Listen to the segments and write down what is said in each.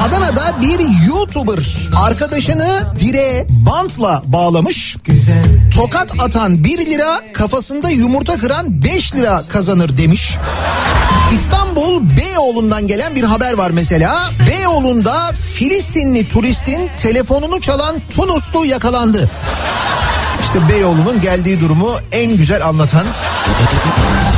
Adana'da bir YouTuber arkadaşını direğe bantla bağlamış. Tokat atan 1 lira kafasında yumurta kıran 5 lira kazanır demiş. İstanbul Beyoğlu'ndan gelen bir haber var mesela. Beyoğlu'nda Filistinli turistin telefonunu çalan Tunuslu yakalandı. İşte Beyoğlu'nun geldiği durumu en güzel anlatan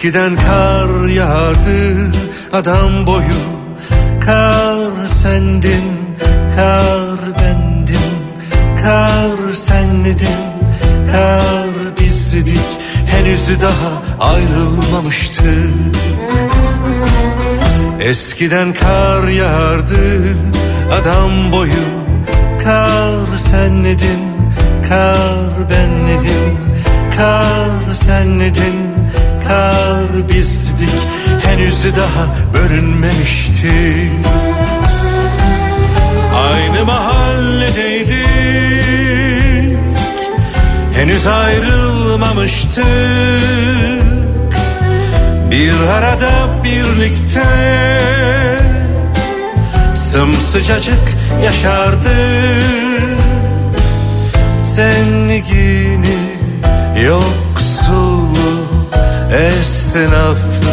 Eskiden kar yağardı adam boyu. Kar sendin, kar bendim Kar senledin, kar bizdik Henüz daha ayrılmamıştık Eskiden kar yağardı adam boyu. Kar senledin, kar benledim Kar senledin, kar bizdik Henüz daha bölünmemiştik. Aynı mahalledeydik Henüz ayrılmamıştık. Bir arada birlikte Sımsıcacık yaşardık. Zengini yoksulu esnafı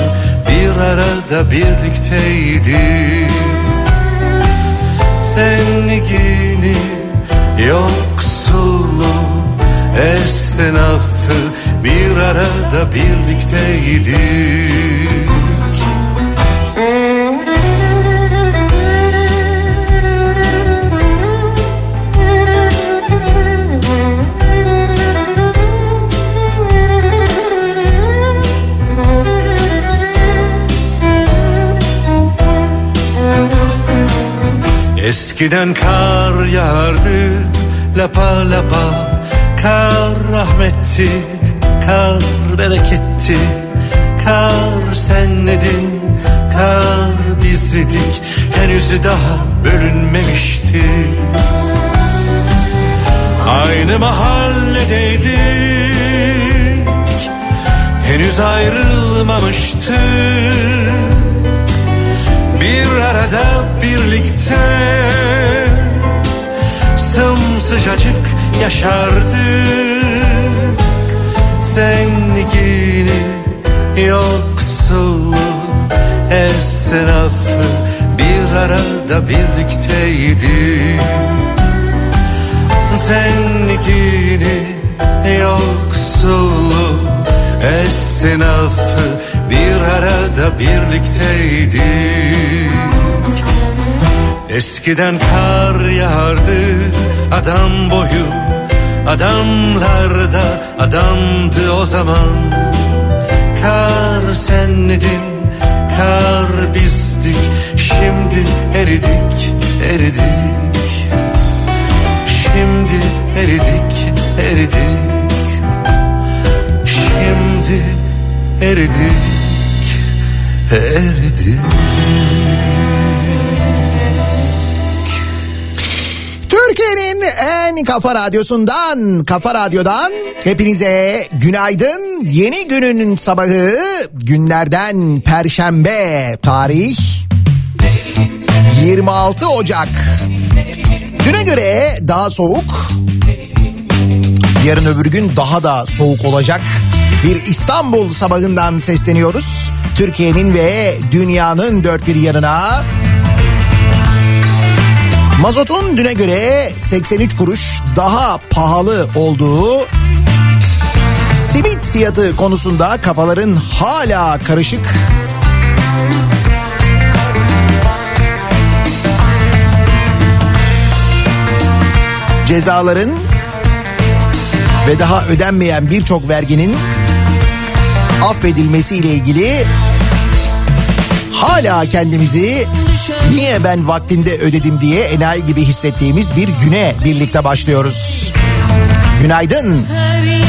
bir arada birlikteydi. Zengini yoksulu esnafı bir arada birlikteydik Eskiden kar yağardı lapa lapa. Kar rahmetti, kar bereketti. Kar senledin, kar bizdik Henüz daha bölünmemişti. Aynı mahalledeydik. Henüz ayrılmamıştık arada birlikte. Sımsıcacık yaşardık Zengini yoksulu esnafı Bir arada birlikteydik Zengini yoksulu esnafı bir arada birlikteydik. Eskiden kar yağardı adam boyu Adamlar da adamdı o zaman. Kar senledin, kar bizdik Şimdi eridik, eridik. Şimdi eridik, eridik. Şimdi eridik, eridik Türkiye'nin en kafa radyosundan, kafa radyodan hepinize günaydın. Yeni günün sabahı günlerden perşembe tarih 26 Ocak. Düne göre daha soğuk. Yarın öbür gün daha da soğuk olacak. Bir İstanbul sabahından sesleniyoruz. Türkiye'nin ve dünyanın dört bir yanına. Mazotun düne göre 83 kuruş daha pahalı olduğu, simit fiyatı konusunda kafaların hala karışık. Cezaların ve daha ödenmeyen birçok verginin affedilmesi ile ilgili hala kendimizi niye ben vaktinde ödedim diye enayi gibi hissettiğimiz bir güne birlikte başlıyoruz. Günaydın. Her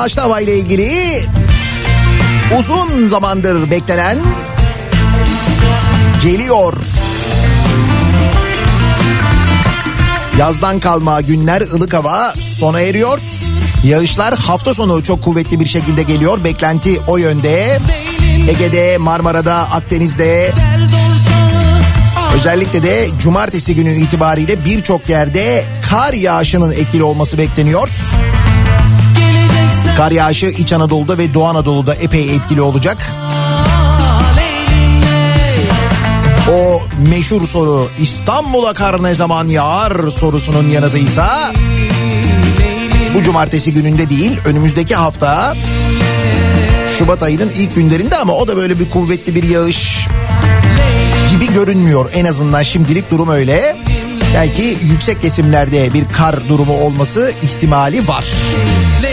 yağışlı hava ile ilgili uzun zamandır beklenen geliyor. Yazdan kalma günler ılık hava sona eriyor. Yağışlar hafta sonu çok kuvvetli bir şekilde geliyor. Beklenti o yönde. Ege'de, Marmara'da, Akdeniz'de özellikle de cumartesi günü itibariyle birçok yerde kar yağışının etkili olması bekleniyor. Kar yağışı İç Anadolu'da ve Doğu Anadolu'da epey etkili olacak. O meşhur soru İstanbul'a kar ne zaman yağar sorusunun yanıtıysa bu cumartesi gününde değil önümüzdeki hafta Şubat ayının ilk günlerinde ama o da böyle bir kuvvetli bir yağış gibi görünmüyor en azından şimdilik durum öyle. Belki yüksek kesimlerde bir kar durumu olması ihtimali var. Leylim ley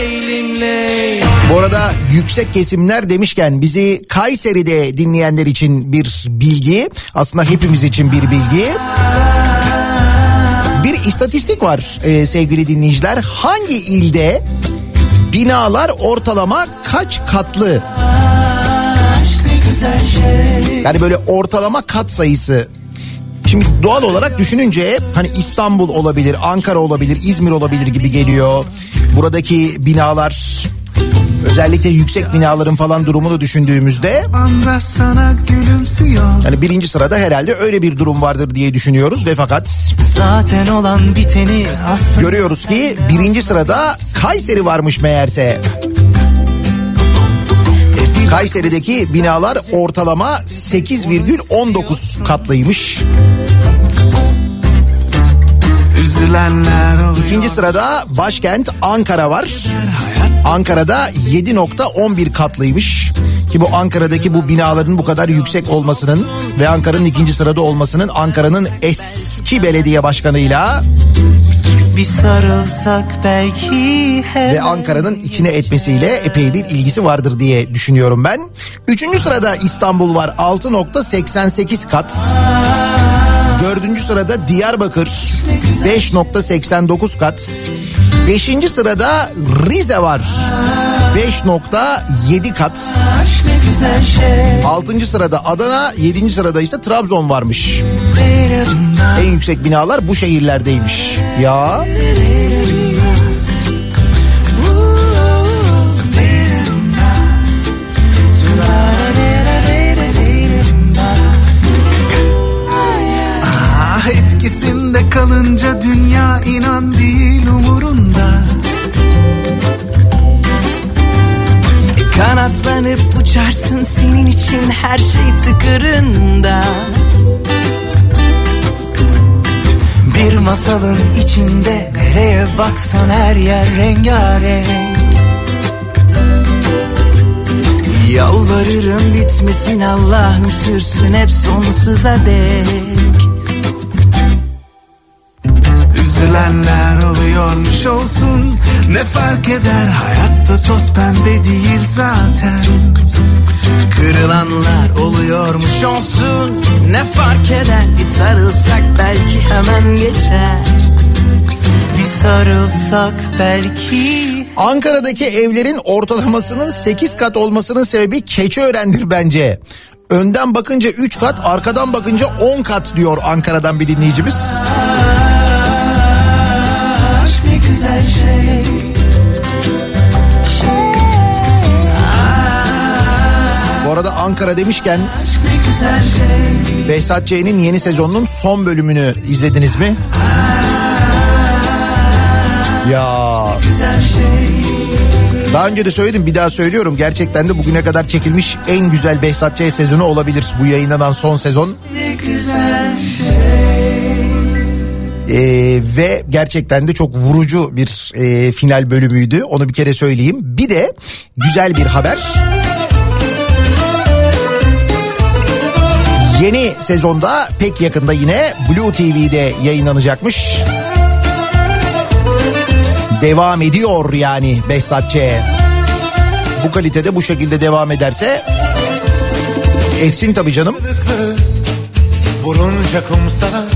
Bu arada yüksek kesimler demişken bizi Kayseri'de dinleyenler için bir bilgi. Aslında hepimiz için bir bilgi. Bir istatistik var e, sevgili dinleyiciler. Hangi ilde binalar ortalama kaç katlı? Yani böyle ortalama kat sayısı Şimdi doğal olarak düşününce hani İstanbul olabilir, Ankara olabilir, İzmir olabilir gibi geliyor. Buradaki binalar özellikle yüksek binaların falan durumunu düşündüğümüzde hani birinci sırada herhalde öyle bir durum vardır diye düşünüyoruz ve fakat Zaten olan biteni görüyoruz ki birinci sırada Kayseri varmış meğerse. Kayseri'deki binalar ortalama 8,19 katlıymış. İkinci sırada başkent Ankara var. Ankara'da 7.11 katlıymış. Ki bu Ankara'daki bu binaların bu kadar yüksek olmasının ve Ankara'nın ikinci sırada olmasının Ankara'nın eski belediye başkanıyla Bir sarılsak belki ve Ankara'nın içine etmesiyle epey bir ilgisi vardır diye düşünüyorum ben. Üçüncü sırada İstanbul var 6.88 kat. Dördüncü sırada Diyarbakır 5.89 kat. Beşinci sırada Rize var 5.7 kat. Altıncı sırada Adana, yedinci sırada ise Trabzon varmış. En yüksek binalar bu şehirlerdeymiş. Ya Ah etkisinde kalınca dünya inan değil umurunda. E, Kanatlanıp uçarsın senin için her şey tıkırında. Bir masalın içinde nereye baksan her yer rengarenk. Yalvarırım bitmesin Allah'ım sürsün hep sonsuza dek Üzülenler oluyormuş olsun. Ne fark eder hayatta toz pembe değil zaten. Kırılanlar oluyormuş olsun. Ne fark eder bir sarılsak belki hemen geçer. Bir sarılsak belki. Ankara'daki evlerin ortalamasının 8 kat olmasının sebebi Keçiören'dir bence. Önden bakınca 3 kat, arkadan bakınca 10 kat diyor Ankara'dan bir dinleyicimiz. Güzel şey Bu arada Ankara demişken şey Behzat Ç'nin yeni sezonunun son bölümünü izlediniz mi? Ya şey daha önce de söyledim bir daha söylüyorum. Gerçekten de bugüne kadar çekilmiş en güzel Behzat Ç sezonu olabilir. Bu yayınlanan son sezon. Ne güzel şey Ee, ve gerçekten de çok vurucu bir e, final bölümüydü. Onu bir kere söyleyeyim. Bir de güzel bir haber. Yeni sezonda pek yakında yine Blue TV'de yayınlanacakmış. Devam ediyor yani Behzat Ç. Bu kalitede bu şekilde devam ederse etsin tabii canım.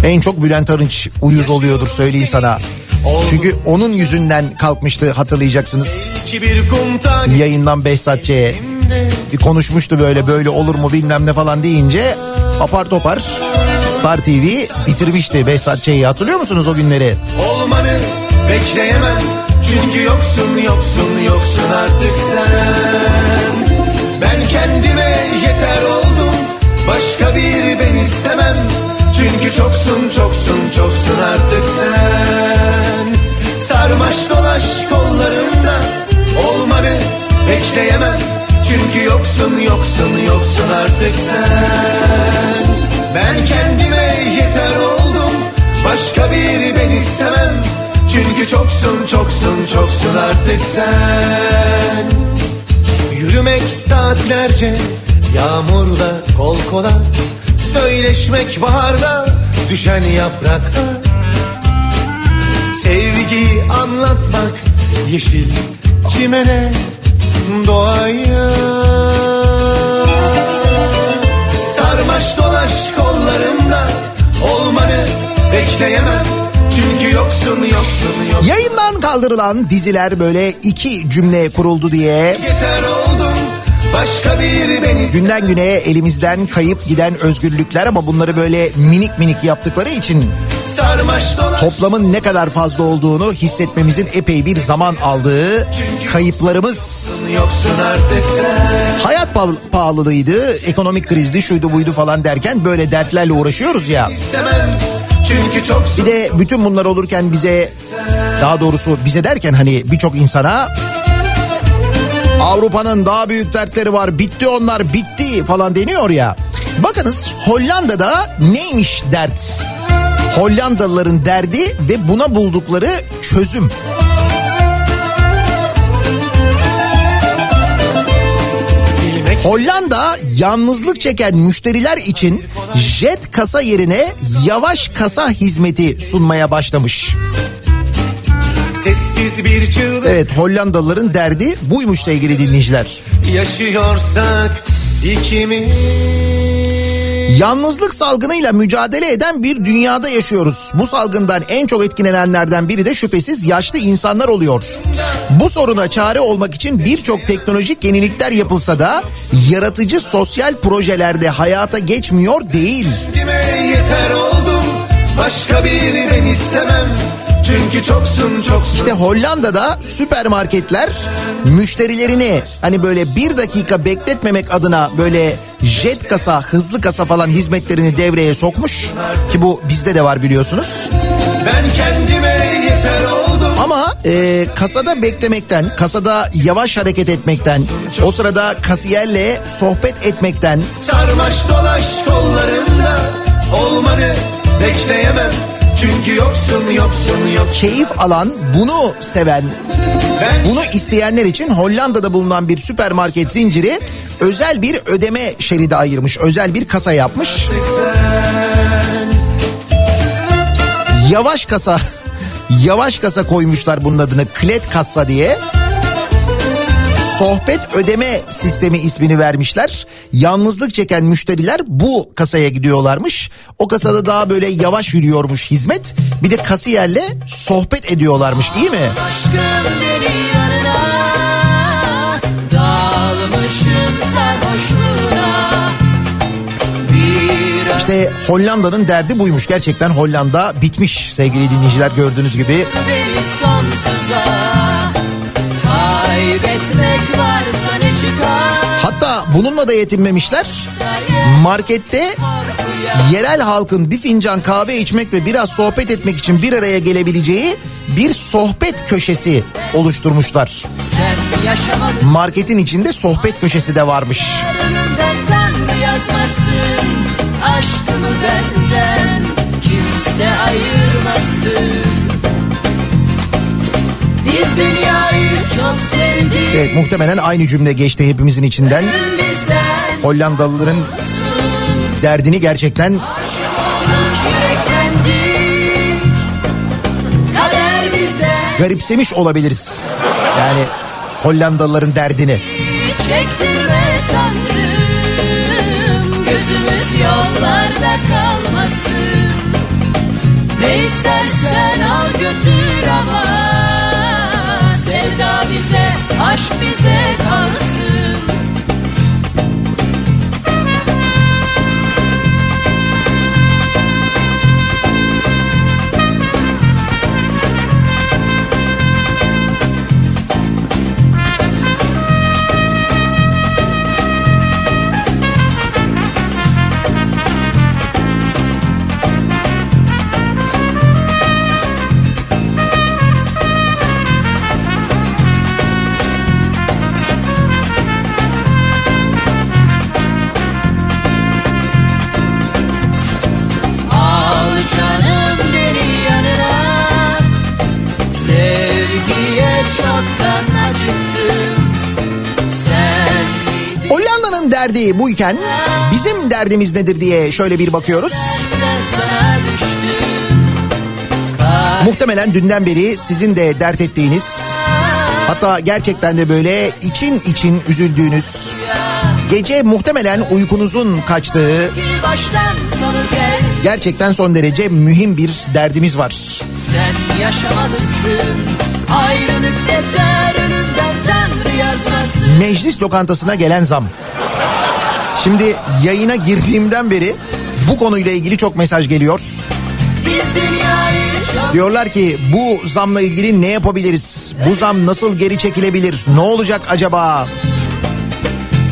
En çok Bülent Arınç uyuz oluyordur söyleyeyim sana. Çünkü onun yüzünden kalkmıştı hatırlayacaksınız. Yayından Behzat Ç'ye bir konuşmuştu böyle böyle olur mu bilmem ne falan deyince apar topar Star TV bitirmişti Behzat Ç'yi hatırlıyor musunuz o günleri? olmanı bekleyemem. Çünkü yoksun yoksun yoksun artık sen. Ben kendime yeter oldum. Başka bir istemem. Çünkü çoksun çoksun çoksun artık sen. Sarmaş dolaş kollarımda Olmanı bekleyemem. Çünkü yoksun yoksun yoksun artık sen. Ben kendime yeter oldum. Başka bir ben istemem. Çünkü çoksun çoksun çoksun artık sen. Yürümek saatlerce Yağmurla kol kola Söyleşmek baharda Düşen yaprakta. Sevgi anlatmak Yeşil çimene Doğaya Sarmaş dolaş kollarımda Olmanı bekleyemem. Çünkü yoksun yoksun yok Yayından kaldırılan diziler böyle iki cümle kuruldu diye. Yeter oldum Başka bir beni günden güne elimizden kayıp giden özgürlükler ama bunları böyle minik minik yaptıkları için toplamın ne kadar fazla olduğunu hissetmemizin epey bir zaman aldığı kayıplarımız. hayat pahalı- pahalılığıydı, ekonomik krizdi, şuydu buydu falan derken böyle dertlerle uğraşıyoruz ya. istemem Bir de bütün bunlar olurken bize daha doğrusu bize derken hani birçok insana Avrupa'nın daha büyük dertleri var bitti onlar bitti falan deniyor ya. Bakınız Hollanda'da neymiş dert? Hollandalıların derdi ve buna buldukları çözüm. Hollanda yalnızlık çeken müşteriler için jet kasa yerine yavaş kasa hizmeti sunmaya başlamış. Evet Hollandalıların derdi buymuş sevgili dinleyiciler. yaşıyorsak ikimiz Yalnızlık salgınıyla mücadele eden bir dünyada yaşıyoruz. Bu salgından en çok etkilenenlerden biri de şüphesiz yaşlı insanlar oluyor. Bu soruna çare olmak için birçok teknolojik yenilikler yapılsa da yaratıcı sosyal projelerde hayata geçmiyor değil. Kendime yeter oldum Başka birini ben istemem Çünkü çoksun çoksun İşte Hollanda'da süpermarketler müşterilerini hani böyle bir dakika bekletmemek adına böyle jet kasa, hızlı kasa falan hizmetlerini devreye sokmuş. Ki bu bizde de var biliyorsunuz. Ben kendime yeter oldum Ama e, kasada beklemekten, kasada yavaş hareket etmekten, o sırada kasiyerle sohbet etmekten, Sarmaş dolaş kollarında Olmanı bekleyemem Çünkü yoksun yoksun yok keyif alan, bunu seven, Ben Bunu isteyenler için Hollanda'da bulunan bir süpermarket zinciri özel bir ödeme şeridi ayırmış. Özel bir kasa yapmış. Yavaş kasa yavaş kasa koymuşlar bunun adını klet kassa diye. Sohbet ödeme sistemi ismini vermişler. Yalnızlık çeken müşteriler bu kasaya gidiyorlarmış. O kasada daha böyle yavaş yürüyormuş hizmet. Bir de kasiyerle sohbet ediyorlarmış iyi mi? İşte Hollanda'nın derdi buymuş. Gerçekten Hollanda bitmiş sevgili dinleyiciler gördüğünüz gibi. beni sonsuza Kaybetmek varsa ne çıkar Hatta bununla da yetinmemişler. Markette yerel halkın bir fincan kahve içmek ve biraz sohbet etmek için bir araya gelebileceği bir sohbet köşesi oluşturmuşlar. Marketin içinde sohbet köşesi de varmış. Aşkımı benden Kimse ayırmasın Biz sevdik Evet muhtemelen aynı cümle geçti hepimizin içinden. Hollandalıların derdini gerçekten garipsemiş olabiliriz. Yani Hollandalıların derdini. çektirme Tanrım Gözümüz yollarda derdi buyken bizim derdimiz nedir diye şöyle bir bakıyoruz. Muhtemelen dünden beri sizin de dert ettiğiniz hatta gerçekten de böyle için için üzüldüğünüz gece muhtemelen uykunuzun kaçtığı gerçekten son derece mühim bir derdimiz var. Sen yaşamalısın Ayrılık yeter ölümden Tanrı yazmasın Meclis lokantasına gelen zam. Şimdi yayına girdiğimden beri bu konuyla ilgili çok mesaj geliyor. Diyorlar ki bu zamla ilgili ne yapabiliriz? Bu zam nasıl geri çekilebilir? Ne olacak acaba?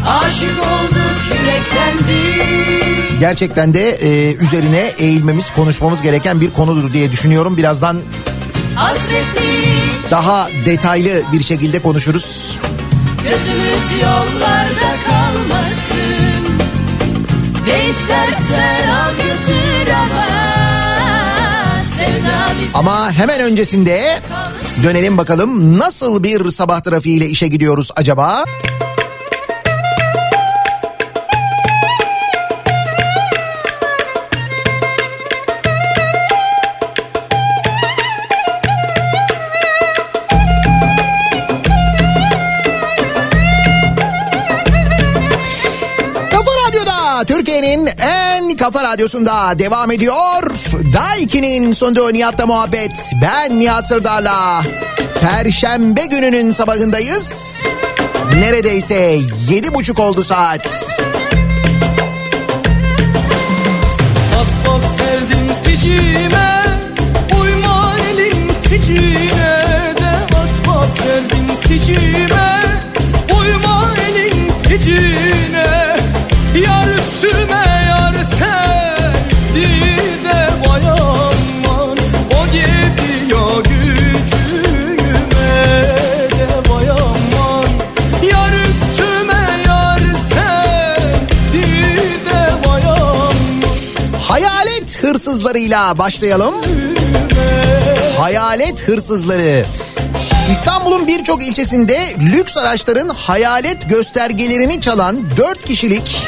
aşık olduk yüreklendik Gerçekten de e, üzerine eğilmemiz, konuşmamız gereken bir konudur diye düşünüyorum. Birazdan Hasretli daha detaylı bir şekilde konuşuruz. Gözümüz yollarda kalmasın Ne istersen al götür ama Ama hemen öncesinde dönelim bakalım nasıl bir sabah trafiğiyle işe gidiyoruz acaba? Kafa Radyosu'nda devam ediyor. Daiki'nin sunduğu Nihat'la muhabbet. Ben Nihat Sırdar'la. Perşembe gününün sabahındayız. Neredeyse yedi buçuk oldu saat. Asbab sevdim sicime Uyma elin picine de Asbab sevdim sicime hırsızlarıyla başlayalım. Hayalet hırsızları. İstanbul'un birçok ilçesinde lüks araçların hayalet göstergelerini çalan 4 kişilik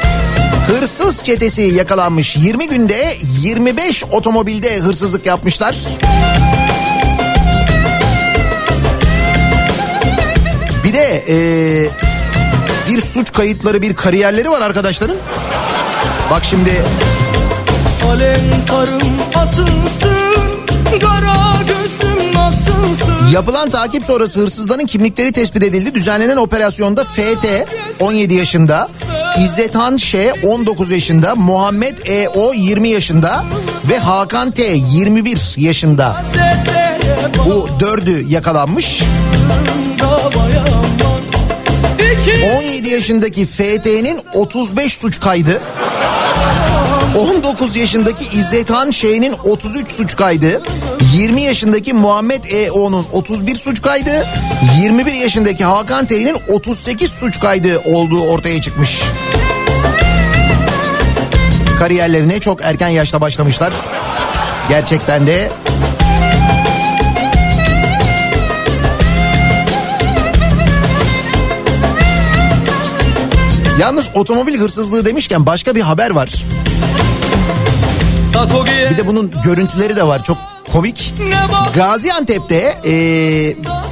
hırsız çetesi yakalanmış. 20 günde 25 otomobilde hırsızlık yapmışlar. Bir de eee, bir suç kayıtları bir kariyerleri var arkadaşların. Bak şimdi Alem karım asılsın Kara gözlüm nasılsın Yapılan takip sonrası hırsızların kimlikleri tespit edildi. Düzenlenen operasyonda FT 17 yaşında, İzzethan Ş 19 yaşında, Muhammed EO 20 yaşında ve Hakan T 21 yaşında. Bu dördü yakalanmış. Vay aman İki 17 yaşındaki FT'nin 35 suç kaydı. 19 yaşındaki İzzethan Şeyh'in 33 suç kaydı. 20 yaşındaki Muhammed EO'nun 31 suç kaydı. 21 yaşındaki Hakan T'nin 38 suç kaydı olduğu ortaya çıkmış. Kariyerlerine çok erken yaşta başlamışlar. Gerçekten de Yalnız otomobil hırsızlığı demişken başka bir haber var. Bir de bunun görüntüleri de var çok komik. Gaziantep'te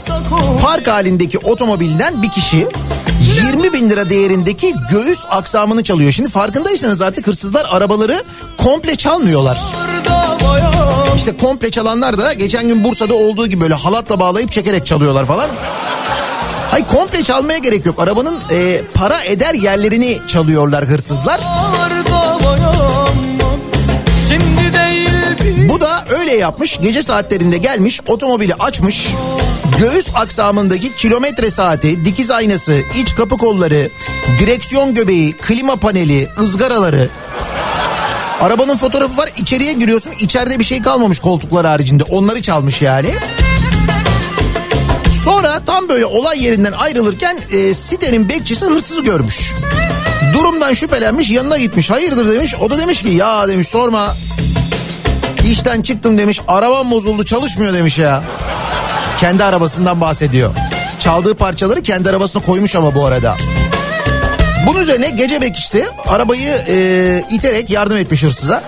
Sako park halindeki otomobilden bir kişi 20 bin lira değerindeki göğüs aksamını çalıyor. Şimdi farkındaysanız artık hırsızlar arabaları komple çalmıyorlar. İşte komple çalanlar da geçen gün Bursa'da olduğu gibi böyle halatla bağlayıp çekerek çalıyorlar falan. Hayır komple çalmaya gerek yok. Arabanın eee, para eder yerlerini çalıyorlar hırsızlar. Şimdi değil Bu da öyle yapmış. Gece saatlerinde gelmiş, otomobili açmış. Göğüs aksamındaki kilometre saati, dikiz aynası, iç kapı kolları, direksiyon göbeği, klima paneli, ızgaraları. Arabanın fotoğrafı var. İçeriye giriyorsun. içeride bir şey kalmamış koltuklar haricinde. Onları çalmış yani. Sonra tam böyle olay yerinden ayrılırken e, sitenin bekçisi hırsızı görmüş. Durumdan şüphelenmiş yanına gitmiş. Hayırdır demiş. O da demiş ki ya demiş sorma. İşten çıktım demiş. Arabam bozuldu çalışmıyor demiş ya. Kendi arabasından bahsediyor. Çaldığı parçaları kendi arabasına koymuş ama bu arada. Bunun üzerine gece bekçisi arabayı e, iterek yardım etmiş hırsıza.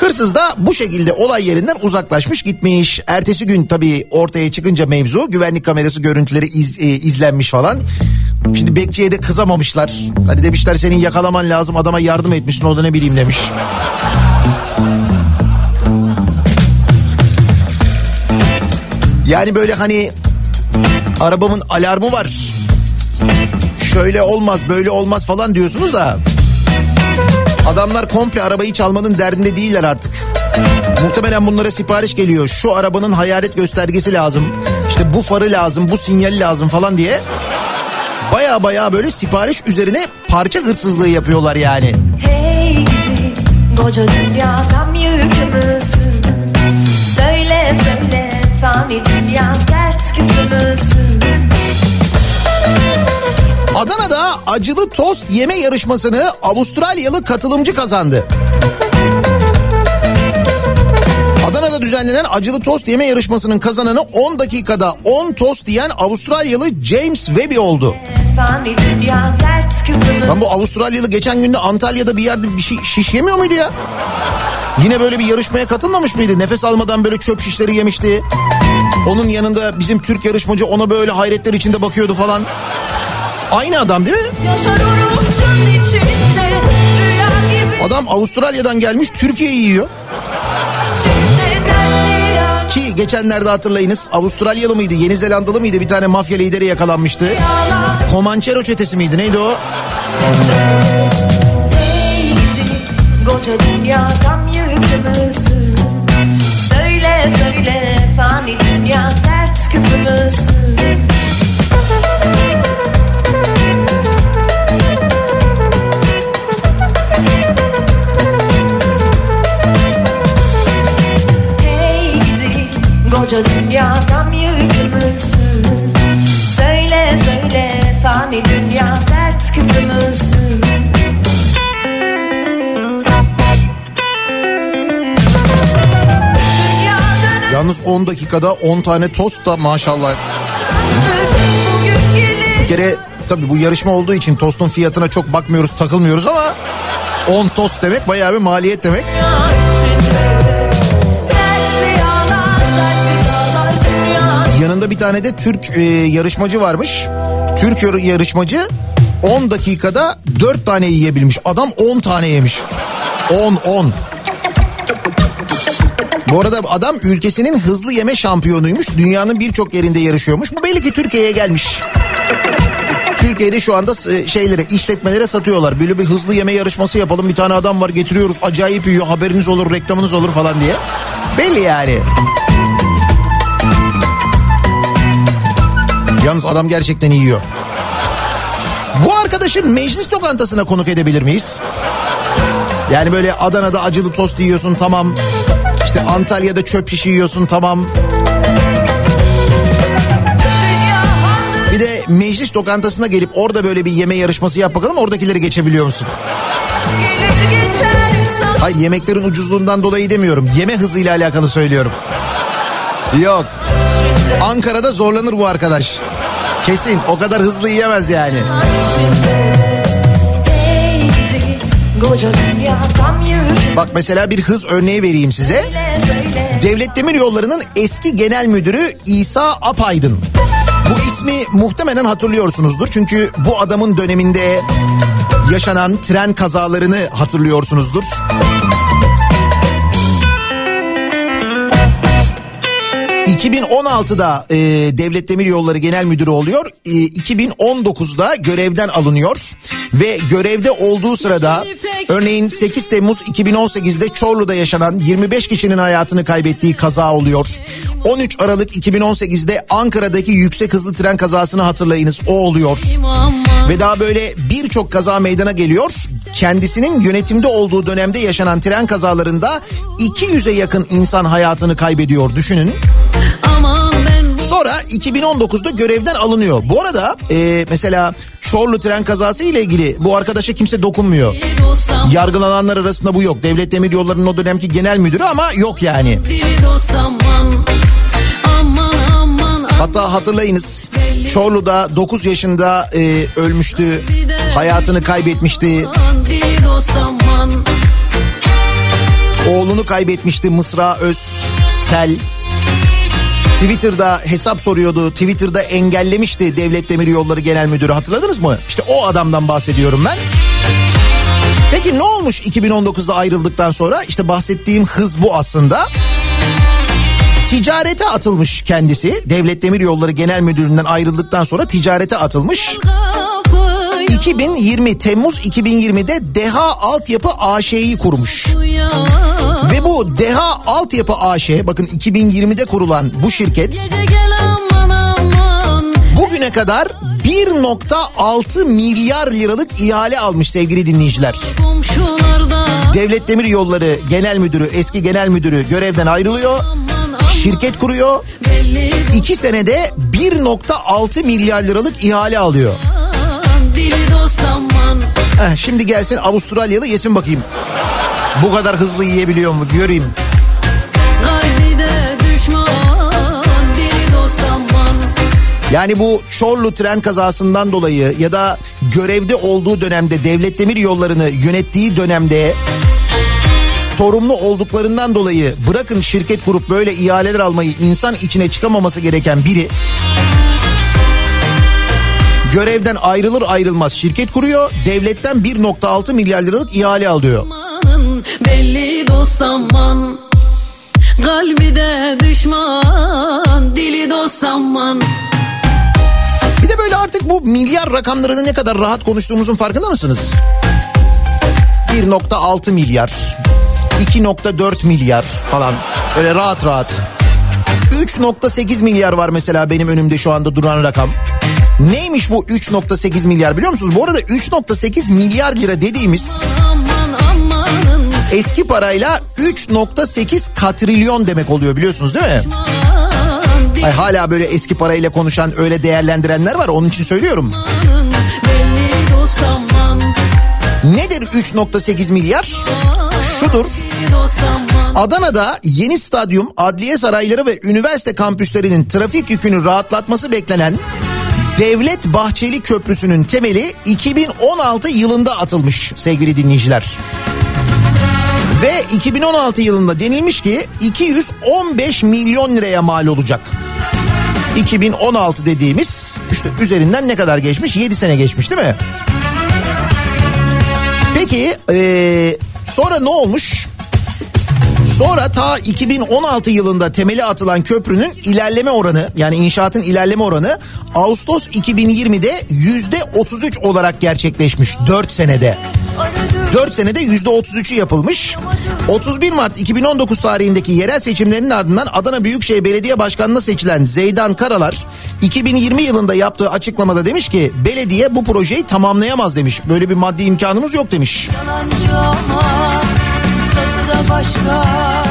Hırsız da bu şekilde olay yerinden uzaklaşmış gitmiş. Ertesi gün tabii ortaya çıkınca mevzu güvenlik kamerası görüntüleri iz- e, izlenmiş falan. Şimdi bekçiye de kızamamışlar. Hani demişler senin yakalaman lazım adama yardım etmişsin o da ne bileyim demiş. Yani böyle hani arabamın alarmı var. Şöyle olmaz böyle olmaz falan diyorsunuz da Adamlar komple arabayı çalmanın derdinde değiller artık. Muhtemelen bunlara sipariş geliyor. Şu arabanın hayalet göstergesi lazım. İşte bu farı lazım, bu sinyal lazım falan diye. Baya baya böyle sipariş üzerine parça hırsızlığı yapıyorlar yani. Hey gidi koca dünya gam yükümüzün Söyle söyle fani dünya dert küpümüzün Adana'da acılı tost yeme yarışmasını Avustralyalı katılımcı kazandı. Adana'da düzenlenen acılı tost yeme yarışmasının kazananı 10 dakikada 10 tost yiyen Avustralyalı James Webby oldu. Ben bu Avustralyalı geçen günde Antalya'da bir yerde bir şey şiş yemiyor muydu ya? Yine böyle bir yarışmaya katılmamış mıydı? Nefes almadan böyle çöp şişleri yemişti. Onun yanında bizim Türk yarışmacı ona böyle hayretler içinde bakıyordu falan. Aynı adam değil mi? Adam Avustralya'dan gelmiş Türkiye'yi yiyor. Ki geçenlerde hatırlayınız Avustralyalı mıydı Yeni Zelandalı mıydı bir tane mafya lideri yakalanmıştı. Comanchero çetesi miydi neydi o? Koca dünya gam yükümüzün Söyle söyle fani dünya dert küpümüzün koca dünya gam yükümüzün Söyle söyle fani dünya dert dönüp Yalnız 10 dakikada 10 tane tost da maşallah. Bir kere tabii bu yarışma olduğu için tostun fiyatına çok bakmıyoruz takılmıyoruz ama 10 tost demek bayağı bir maliyet demek. dünya Yanında bir tane de Türk e, yarışmacı varmış. Türk yar- yarışmacı 10 dakikada 4 tane yiyebilmiş. Adam 10 tane yemiş. 10 10. Bu arada adam ülkesinin hızlı yeme şampiyonuymuş. Dünyanın birçok yerinde yarışıyormuş. Bu belli ki Türkiye'ye gelmiş. Türkiye'de şu anda e, şeylere işletmelere satıyorlar. Böyle bir hızlı yeme yarışması yapalım. Bir tane adam var getiriyoruz. Acayip yiyor. Haberiniz olur, reklamınız olur falan diye. Belli yani. Yalnız adam gerçekten yiyor. Bu arkadaşı meclis lokantasına konuk edebilir miyiz? Yani böyle Adana'da acılı tost yiyorsun tamam. İşte Antalya'da çöp şişi yiyorsun tamam. Bir de meclis lokantasına gelip orada böyle bir yeme yarışması yap bakalım oradakileri geçebiliyor musun? Hayır yemeklerin ucuzluğundan dolayı demiyorum. Yeme hızıyla alakalı söylüyorum. Yok. Ankara'da zorlanır bu arkadaş. Kesin o kadar hızlı yiyemez yani. Bak mesela bir hız örneği vereyim size. Devlet Demiryolları'nın eski genel müdürü İsa Apaydın. Bu ismi muhtemelen hatırlıyorsunuzdur. Çünkü bu adamın döneminde yaşanan tren kazalarını hatırlıyorsunuzdur. ...2016'da e, Devlet Demiryolları Genel Müdürü oluyor. E, 2019'da görevden alınıyor. Ve görevde olduğu sırada... ...örneğin 8 Temmuz 2018'de Çorlu'da yaşanan... ...25 kişinin hayatını kaybettiği kaza oluyor. 13 Aralık 2018'de Ankara'daki yüksek hızlı tren kazasını hatırlayınız. O oluyor. Ve daha böyle birçok kaza meydana geliyor. Kendisinin yönetimde olduğu dönemde yaşanan tren kazalarında 200'e yakın insan hayatını kaybediyor. Düşünün. Sonra 2019'da görevden alınıyor. Bu arada e, mesela Çorlu tren kazası ile ilgili bu arkadaşa kimse dokunmuyor. Yargılananlar arasında bu yok. Devlet Demiryolları'nın o dönemki genel müdürü ama yok yani. Hatta hatırlayınız Çorlu'da 9 yaşında e, ölmüştü. Hayatını kaybetmişti. Oğlunu kaybetmişti Mısra Özsel. Twitter'da hesap soruyordu. Twitter'da engellemişti Devlet Demiryolları Genel Müdürü hatırladınız mı? İşte o adamdan bahsediyorum ben. Peki ne olmuş 2019'da ayrıldıktan sonra? İşte bahsettiğim hız bu aslında. Ticarete atılmış kendisi. Devlet Demiryolları Genel Müdürü'nden ayrıldıktan sonra ticarete atılmış. Kapıyı 2020 Temmuz 2020'de Deha Altyapı AŞ'yi kurmuş. Ve bu Deha Altyapı AŞ bakın 2020'de kurulan bu şirket bugüne kadar 1.6 milyar liralık ihale almış sevgili dinleyiciler. Devlet Demir Yolları Genel Müdürü, eski Genel Müdürü görevden ayrılıyor. Şirket kuruyor. belli 2 senede 1.6 milyar liralık ihale alıyor. Heh, şimdi gelsin Avustralyalı yesin bakayım. Bu kadar hızlı yiyebiliyor mu göreyim. Düşman Yani bu Çorlu tren kazasından dolayı ya da görevde olduğu dönemde devlet demir yollarını yönettiği dönemde sorumlu olduklarından dolayı bırakın şirket kurup böyle ihaleler almayı insan içine çıkamaması gereken biri görevden ayrılır ayrılmaz şirket kuruyor devletten 1.6 milyar liralık ihale alıyor. belli dost aman Kalbi de düşman dili dost aman Bir de böyle artık bu milyar rakamlarını ne kadar rahat konuştuğumuzun farkında mısınız? 1.6 milyar, 2.4 milyar falan öyle rahat rahat. 3.8 milyar var mesela benim önümde şu anda duran rakam. Neymiş bu 3.8 milyar biliyor musunuz? Bu arada 3.8 milyar lira dediğimiz eski parayla 3.8 katrilyon demek oluyor biliyorsunuz değil mi? Ay hala böyle eski parayla konuşan öyle değerlendirenler var onun için söylüyorum. Nedir 3.8 milyar? Şudur. Adana'da yeni stadyum, adliye sarayları ve üniversite kampüslerinin trafik yükünü rahatlatması beklenen Devlet Bahçeli Köprüsü'nün temeli 2016 yılında atılmış sevgili dinleyiciler. Ve 2016 yılında denilmiş ki 215 milyon liraya mal olacak. 2016 dediğimiz işte üzerinden ne kadar geçmiş? 7 sene geçmiş değil mi? Peki ee, sonra ne olmuş? Sonra ta 2016 yılında temeli atılan köprünün ilerleme oranı yani inşaatın ilerleme oranı Ağustos 2020'de yüzde 33 olarak gerçekleşmiş 4 senede. 4 senede yüzde 33'ü yapılmış. 31 Mart 2019 tarihindeki yerel seçimlerin ardından Adana Büyükşehir Belediye Başkanı'na seçilen Zeydan Karalar 2020 yılında yaptığı açıklamada demiş ki belediye bu projeyi tamamlayamaz demiş. Böyle bir maddi imkanımız yok demiş. Yalancı ama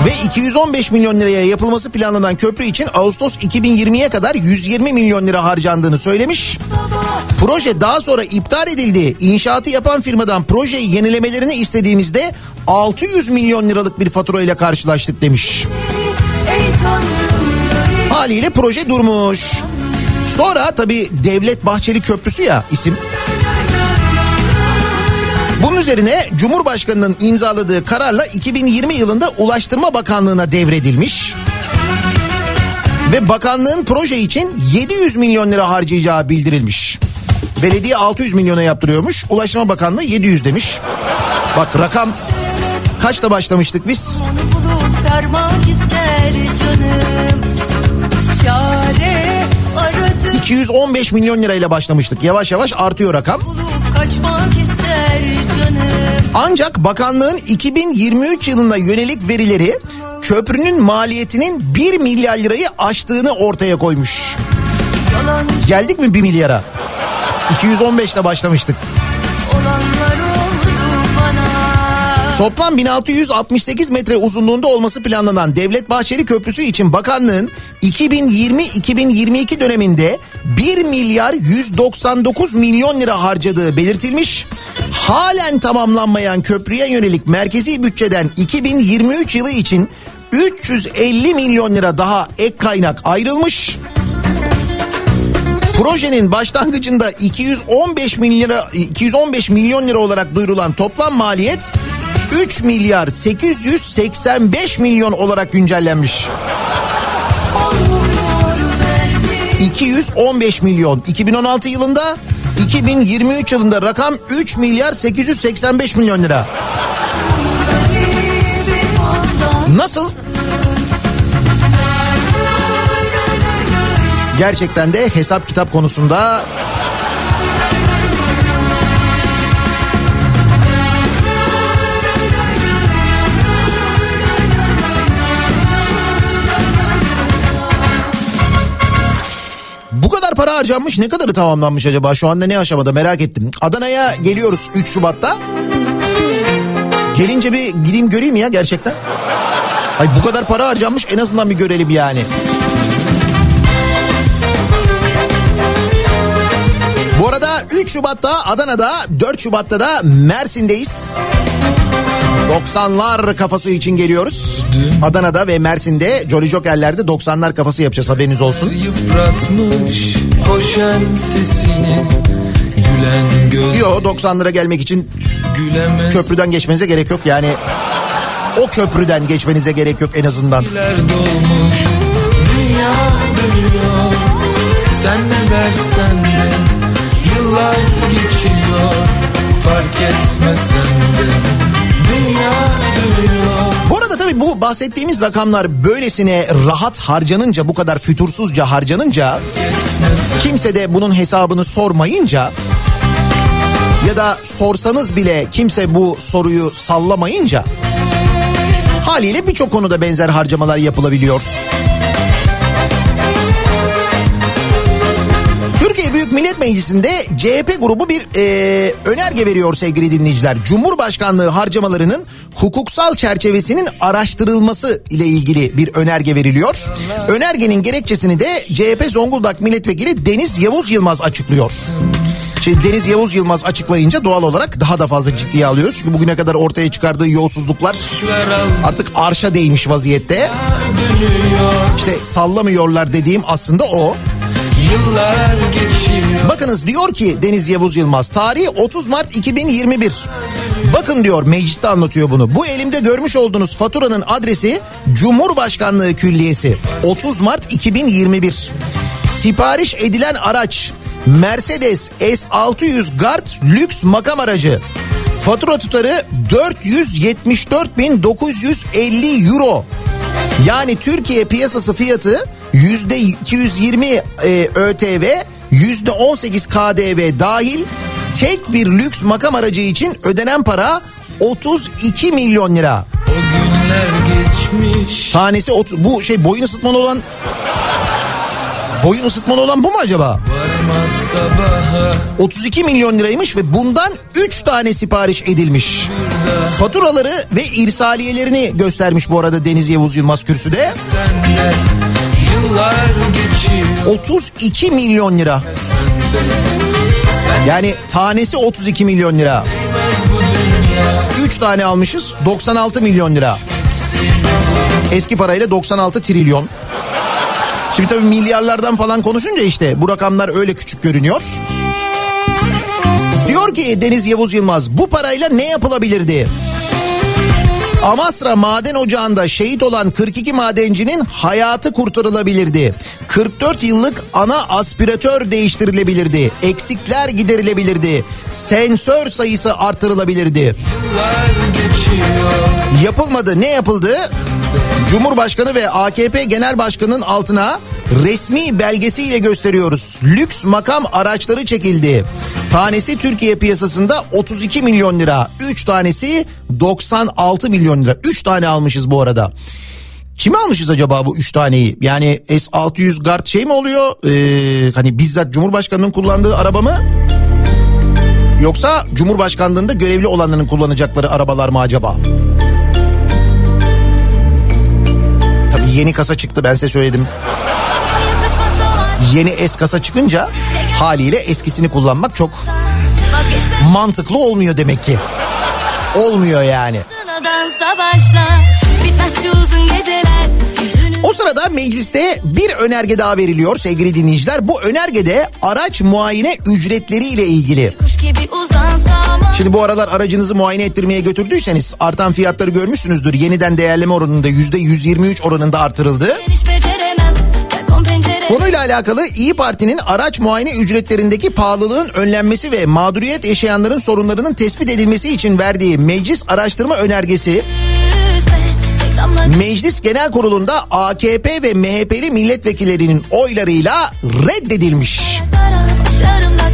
Ve 215 milyon liraya yapılması planlanan köprü için Ağustos 2020'ye kadar 120 milyon lira harcandığını söylemiş. Proje daha sonra iptal edildi. İnşaatı yapan firmadan projeyi yenilemelerini istediğimizde 600 milyon liralık bir fatura ile karşılaştık demiş. Haliyle proje durmuş. Sonra tabii Devlet Bahçeli Köprüsü ya isim. Bunun üzerine Cumhurbaşkanı'nın imzaladığı kararla 2020 yılında Ulaştırma Bakanlığı'na devredilmiş. Ve bakanlığın proje için 700 milyon lira harcayacağı bildirilmiş. Belediye 600 milyona yaptırıyormuş. Ulaştırma Bakanlığı 700 demiş. Bak rakam kaçta başlamıştık biz? İster canım Çare aradı 215 milyon lirayla başlamıştık. Yavaş yavaş artıyor rakam. bulup Ancak bakanlığın 2023 yılına yönelik verileri köprünün maliyetinin 1 milyar lirayı aştığını ortaya koymuş. Geldik mi 1 milyara? 215 ile başlamıştık. Toplam 1668 metre uzunluğunda olması planlanan Devlet Bahçeli Köprüsü için bakanlığın 2020-2022 döneminde 1 milyar 199 milyon lira harcadığı belirtilmiş. Halen tamamlanmayan köprüye yönelik merkezi bütçeden 2023 yılı için 350 milyon lira daha ek kaynak ayrılmış. Projenin başlangıcında 215 milyon lira 215 milyon lira olarak duyurulan toplam maliyet 3 milyar 885 milyon olarak güncellenmiş. 215 milyon 2016 yılında 2023 yılında rakam 3 milyar 885 milyon lira. Nasıl? Gerçekten de hesap kitap konusunda harcanmış ne kadarı tamamlanmış acaba şu anda ne aşamada merak ettim. Adana'ya geliyoruz 3 Şubat'ta. Gelince bir gideyim göreyim ya gerçekten. Ay bu kadar para harcanmış en azından bir görelim yani. Bu arada 3 Şubat'ta Adana'da 4 Şubat'ta da Mersin'deyiz. 90'lar kafası için geliyoruz. Adana'da ve Mersin'de Jolly Joker'lerde 90'lar kafası yapacağız haberiniz olsun. Yıpratmış hoşen sesini Gülen göz Yo 90'lara gelmek için gülemez köprüden geçmenize gerek yok. Yani o köprüden geçmenize gerek yok en azından. Dolmuş Dünya dönüyor Sen ne dersen de Yıllar geçiyor Fark etmesen de dünya Bu bahsettiğimiz rakamlar böylesine rahat harcanınca bu kadar fütursuzca harcanınca kimse de bunun hesabını sormayınca ya da sorsanız bile kimse bu soruyu sallamayınca haliyle birçok konuda benzer harcamalar yapılabiliyor. Meclisi'nde CHP grubu bir e, önerge veriyor sevgili dinleyiciler. Cumhurbaşkanlığı harcamalarının hukuksal çerçevesinin araştırılması ile ilgili bir önerge veriliyor. Önergenin gerekçesini de CHP Zonguldak Milletvekili Deniz Yavuz Yılmaz açıklıyor. Şimdi Deniz Yavuz Yılmaz açıklayınca doğal olarak daha da fazla ciddiye alıyoruz. Çünkü bugüne kadar ortaya çıkardığı yolsuzluklar artık arşa değmiş vaziyette. İşte sallamıyorlar dediğim aslında o. Yıllar geçiyor Bakınız diyor ki Deniz Yavuz Yılmaz tarih 30 Mart 2021. Bakın diyor mecliste anlatıyor bunu. Bu elimde görmüş olduğunuz faturanın adresi Cumhurbaşkanlığı Külliyesi 30 Mart 2021. Sipariş edilen araç Mercedes S600 Guard lüks makam aracı. Fatura tutarı 474.950 euro. Yani Türkiye piyasası fiyatı yüzde 220 e, ÖTV, yüzde 18 KDV dahil tek bir lüks makam aracı için ödenen para 32 milyon lira. Tanesi ot- bu şey boyun ısıtmalı olan boyun ısıtmalı olan bu mu acaba? Varmaz sabaha 32 milyon liraymış ve bundan 3 tane sipariş edilmiş. Faturaları ve irsaliyelerini göstermiş bu arada Deniz Yavuz Yılmaz kürsüde. Sende Yıllar geçiyor 32 milyon lira. Yani tanesi 32 milyon lira. Bilmez bu dünya 3 tane almışız 96 milyon lira. Eski parayla 96 trilyon. Şimdi tabii milyarlardan falan konuşunca işte bu rakamlar öyle küçük görünüyor. Diyor ki Deniz Yavuz Yılmaz bu parayla ne yapılabilirdi? Amasra maden ocağında şehit olan 42 madencinin hayatı kurtarılabilirdi. 44 yıllık ana aspiratör değiştirilebilirdi. Eksikler giderilebilirdi. Sensör sayısı artırılabilirdi. Yapılmadı. Ne yapıldı? Cumhurbaşkanı ve AKP Genel Başkanı'nın altına resmi belgesiyle gösteriyoruz. Lüks makam araçları çekildi. Tanesi Türkiye piyasasında 32 milyon lira. 3 tanesi 96 milyon lira. 3 tane almışız bu arada. Kime almışız acaba bu 3 taneyi? Yani S600 Guard şey mi oluyor? Ee, hani bizzat Cumhurbaşkanı'nın kullandığı araba mı? Yoksa Cumhurbaşkanlığında görevli olanların kullanacakları arabalar mı acaba? Tabii yeni kasa çıktı ben size söyledim. Yeni S kasa çıkınca haliyle eskisini kullanmak çok mantıklı olmuyor demek ki. Olmuyor yani. O sırada mecliste bir önerge daha veriliyor sevgili dinleyiciler. Bu önergede araç muayene ücretleriyle ilgili. kuş gibi uzansam Şimdi bu aralar aracınızı muayene ettirmeye götürdüyseniz artan fiyatları görmüşsünüzdür. Yeniden değerleme oranında yüzde 123 oranında artırıldı. Konuyla alakalı İyi Parti'nin araç muayene ücretlerindeki pahalılığın önlenmesi ve mağduriyet yaşayanların sorunlarının tespit edilmesi için verdiği meclis araştırma önergesi Meclis Genel Kurulu'nda AKP ve MHP'li milletvekillerinin oylarıyla reddedilmiş. taraf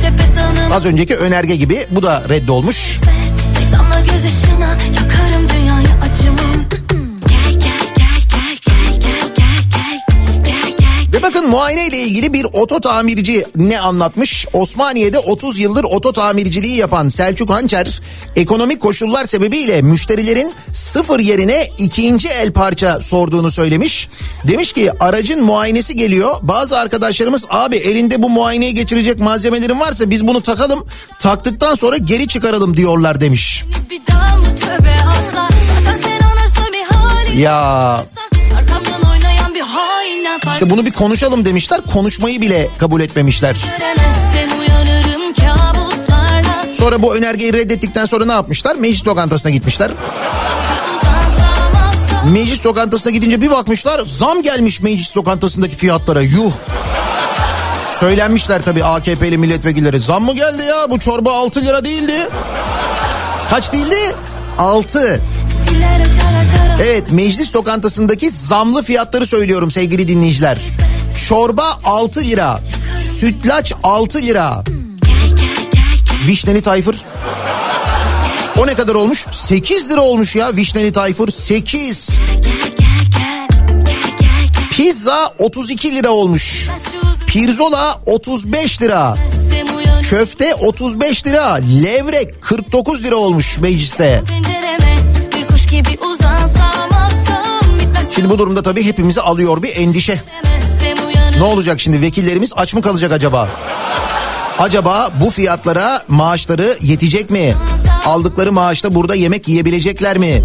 Az önceki önerge gibi bu da reddolmuş. Tek damla göz ışına Yakarım bakın muayene ile ilgili bir oto tamirci ne anlatmış? Osmaniye'de 30 yıldır oto tamirciliği yapan Selçuk Hançer ekonomik koşullar sebebiyle müşterilerin sıfır yerine ikinci el parça sorduğunu söylemiş. Demiş ki aracın muayenesi geliyor. Bazı arkadaşlarımız abi elinde bu muayeneyi geçirecek malzemelerin varsa biz bunu takalım. Taktıktan sonra geri çıkaralım diyorlar demiş. Bir işte bunu bir konuşalım demişler. Konuşmayı bile kabul etmemişler. Sonra bu önergeyi reddettikten sonra ne yapmışlar? Meclis lokantasına gitmişler. Meclis lokantasına gidince bir bakmışlar zam gelmiş meclis lokantasındaki fiyatlara yuh. Söylenmişler tabii AKP'li milletvekilleri. Zam mı geldi ya bu çorba 6 lira değildi. Kaç değildi? 6. Diller açar her taraf Evet meclis lokantasındaki zamlı fiyatları söylüyorum sevgili dinleyiciler. Çorba 6 lira. Sütlaç 6 lira. Vişneli tayfır. O ne kadar olmuş? 8 lira olmuş ya vişneli tayfır 8. Pizza 32 lira olmuş. Pirzola 35 lira. Köfte 35 lira. Levrek 49 lira olmuş mecliste. Şimdi bu durumda tabii hepimizi alıyor bir endişe. Ne olacak şimdi vekillerimiz aç mı kalacak acaba? Acaba bu fiyatlara maaşları yetecek mi? Aldıkları maaşta burada yemek yiyebilecekler mi?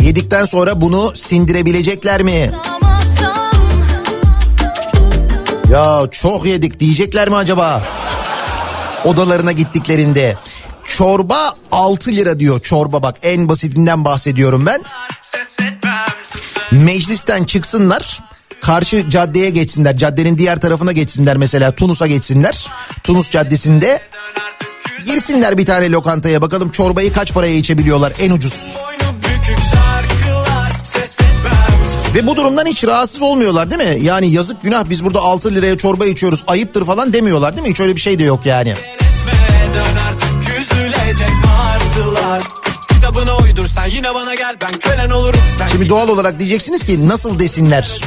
Yedikten sonra bunu sindirebilecekler mi? Ya çok yedik diyecekler mi acaba? Odalarına gittiklerinde. Çorba 6 lira diyor çorba bak en basitinden bahsediyorum ben. Meclisten çıksınlar karşı caddeye geçsinler caddenin diğer tarafına geçsinler mesela Tunus'a geçsinler. Tunus caddesinde girsinler bir tane lokantaya bakalım çorbayı kaç paraya içebiliyorlar en ucuz. Ve bu durumdan hiç rahatsız olmuyorlar değil mi? Yani yazık günah biz burada 6 liraya çorba içiyoruz ayıptır falan demiyorlar değil mi? Hiç öyle bir şey de yok yani. Dön artık Kitabına uydursan yine bana gel ben kölen olurum sen Şimdi doğal olarak diyeceksiniz ki nasıl desinler?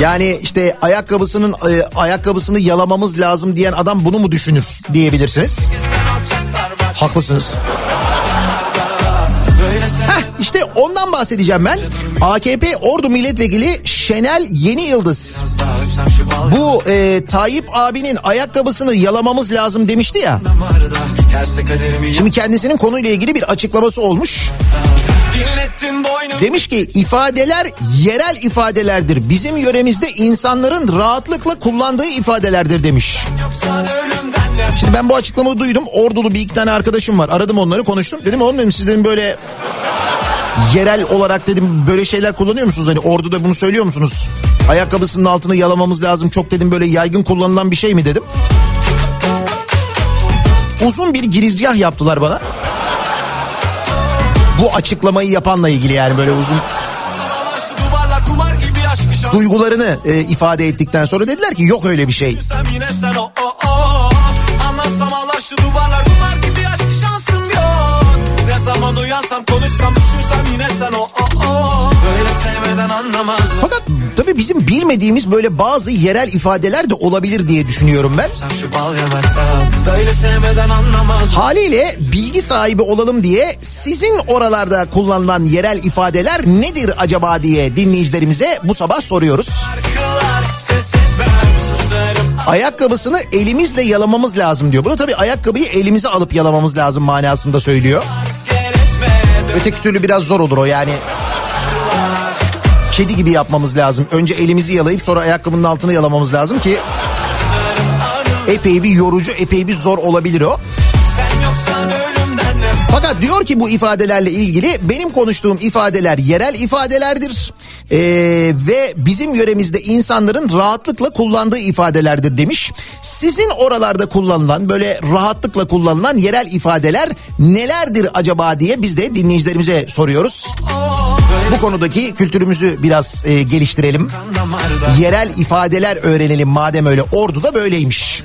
Yani işte ayakkabısının e, ayakkabısını yalamamız lazım diyen adam bunu mu düşünür diyebilirsiniz. Haklısınız. Heh, işte ondan bahsedeceğim ben. AKP Ordu Milletvekili Şenel Yeni Yıldız. Bu e, Tayyip abinin ayakkabısını yalamamız lazım demişti ya. Şimdi kendisinin konuyla ilgili bir açıklaması olmuş. Demiş ki ifadeler yerel ifadelerdir. Bizim yöremizde insanların rahatlıkla kullandığı ifadelerdir demiş. Şimdi ben bu açıklamayı duydum. Ordulu bir iki tane arkadaşım var. Aradım onları konuştum. Dedim oğlum dedim siz dedim böyle yerel olarak dedim böyle şeyler kullanıyor musunuz? Hani orduda bunu söylüyor musunuz? Ayakkabısının altını yalamamız lazım. Çok dedim böyle yaygın kullanılan bir şey mi dedim. Uzun bir girizgah yaptılar bana. Bu açıklamayı yapanla ilgili yani böyle uzun duygularını e, ifade ettikten sonra dediler ki yok öyle bir şey. Fakat tabii bizim bilmediğimiz böyle bazı yerel ifadeler de olabilir diye düşünüyorum ben. Haliyle bilgi sahibi olalım diye sizin oralarda kullanılan yerel ifadeler nedir acaba diye dinleyicilerimize bu sabah soruyoruz. Ayakkabısını elimizle yalamamız lazım diyor. Bunu tabii ayakkabıyı elimize alıp yalamamız lazım manasında söylüyor. Öteki türlü biraz zor olur o yani. Kedi gibi yapmamız lazım. Önce elimizi yalayıp sonra ayakkabının altını yalamamız lazım ki epey bir yorucu, epey bir zor olabilir o. Fakat diyor ki bu ifadelerle ilgili benim konuştuğum ifadeler yerel ifadelerdir. Ee, ve bizim yöremizde insanların rahatlıkla kullandığı ifadelerdir demiş. Sizin oralarda kullanılan böyle rahatlıkla kullanılan yerel ifadeler nelerdir acaba diye biz de dinleyicilerimize soruyoruz. Bu konudaki kültürümüzü biraz e, geliştirelim. Yerel ifadeler öğrenelim madem öyle. Ordu da böyleymiş.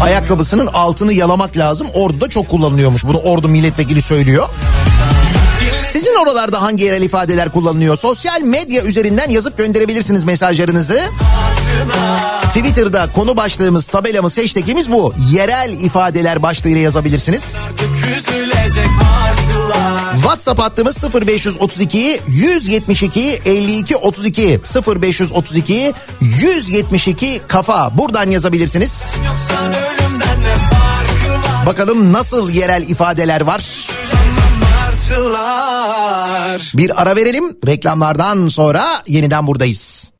Ayakkabısının altını yalamak lazım. Ordu'da çok kullanılıyormuş. Bunu Ordu milletvekili söylüyor. Sizin oralarda hangi yerel ifadeler kullanılıyor? Sosyal medya üzerinden yazıp gönderebilirsiniz mesajlarınızı. Twitter'da konu başlığımız, tabelamız, hashtagimiz bu. Yerel ifadeler başlığıyla yazabilirsiniz. üzülecek martılar WhatsApp hattımız 0532 172 52 32 0532 172 kafa. Buradan yazabilirsiniz. Bakalım nasıl yerel ifadeler var? Bir ara verelim. Reklamlardan sonra yeniden buradayız.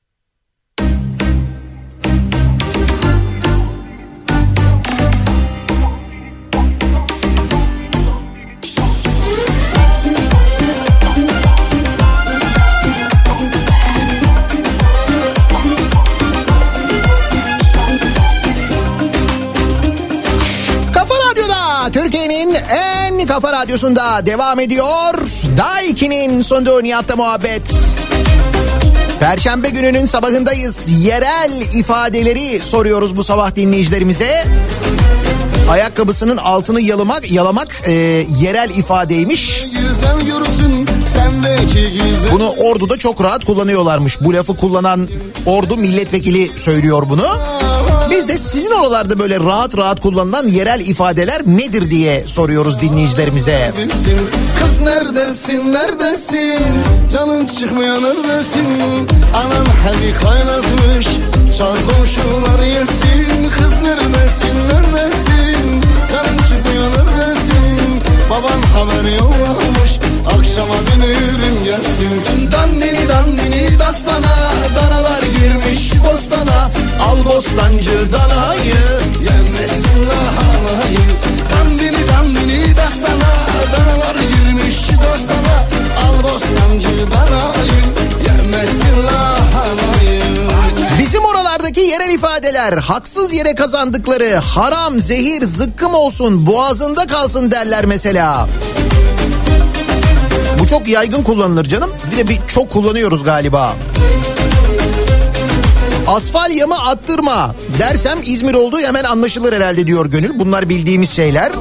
Türkiye'nin en kafa radyosunda devam ediyor. Daiki'nin sunduğu Nihat'la muhabbet. Perşembe gününün sabahındayız. Yerel ifadeleri soruyoruz bu sabah dinleyicilerimize. Ayakkabısının altını yalamak, yalamak e, yerel ifadeymiş. Bunu orduda çok rahat kullanıyorlarmış. Bu lafı kullanan ordu milletvekili söylüyor bunu. Biz de sizin oralarda böyle rahat rahat kullanılan yerel ifadeler nedir diye soruyoruz dinleyicilerimize. Kız neredesin? Neredesin? Canın çıkmıyor neredesin? Anan hadi kaynatmış Çal komşular yesin. Kız neredesin? Neredesin? Canın çıkmıyor neredesin? Baban haber yollamış Akşama dönürüm gelsin. Dandini dandini dastana Danalar girmiş bostana. Al bostancı danayı Yemesin lahanayı. Dandini dandini dastana Danalar girmiş bostana. Al bostancı danayı Yemesin lahanayı. Bizim oralardaki yerel ifadeler haksız yere kazandıkları haram, zehir, zıkkım olsun, boğazında kalsın derler mesela. Bu çok yaygın kullanılır canım. Bir de bir çok kullanıyoruz galiba. Asfalyamı attırma dersem İzmir olduğu hemen anlaşılır herhalde diyor Gönül. Bunlar bildiğimiz şeyler.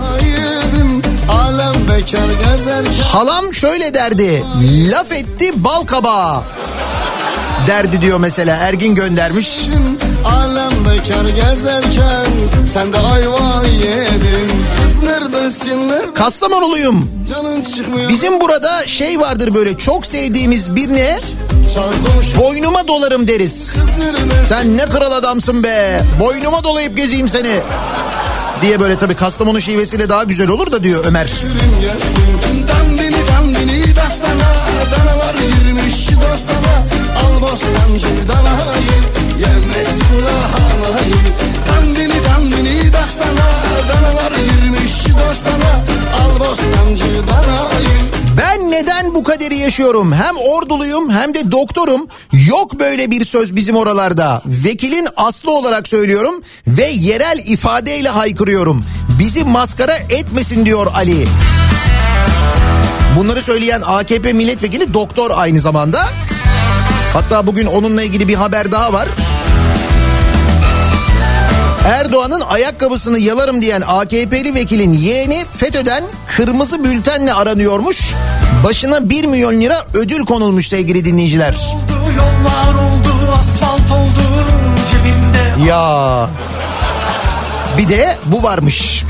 Halam şöyle derdi. Laf etti bal kabağı. Derdi diyor mesela Ergin göndermiş. Alem bekar gezerken Sen de ayva yedin Kastamonuluyum. Bizim burada şey vardır böyle çok sevdiğimiz Çal komşu boynuma dolarım deriz. Sen ne kral adamsın be. Boynuma dolayıp gezeyim seni. Diye böyle tabii Kastamonu şivesiyle daha güzel olur da diyor Ömer. Yürüm gelsin Dandini dandini dastana Danalar girmiş dostana Al bostancı danayı Yemesin lahanayı Ben neden bu kaderi yaşıyorum? Hem orduluyum hem de doktorum. Yok böyle bir söz bizim oralarda. Vekilin aslı olarak söylüyorum ve yerel ifadeyle haykırıyorum. Bizi maskara etmesin diyor Ali. Bunları söyleyen AKP milletvekili doktor aynı zamanda. Hatta bugün onunla ilgili bir haber daha var. Erdoğan'ın ayakkabısını yalarım diyen AKP'li vekilin yeğeni FETÖ'den kırmızı bültenle aranıyormuş. Başına 1 milyon lira ödül konulmuş sevgili dinleyiciler. Yollar oldu asfalt oldu cebimde Ya. Bir de bu varmış.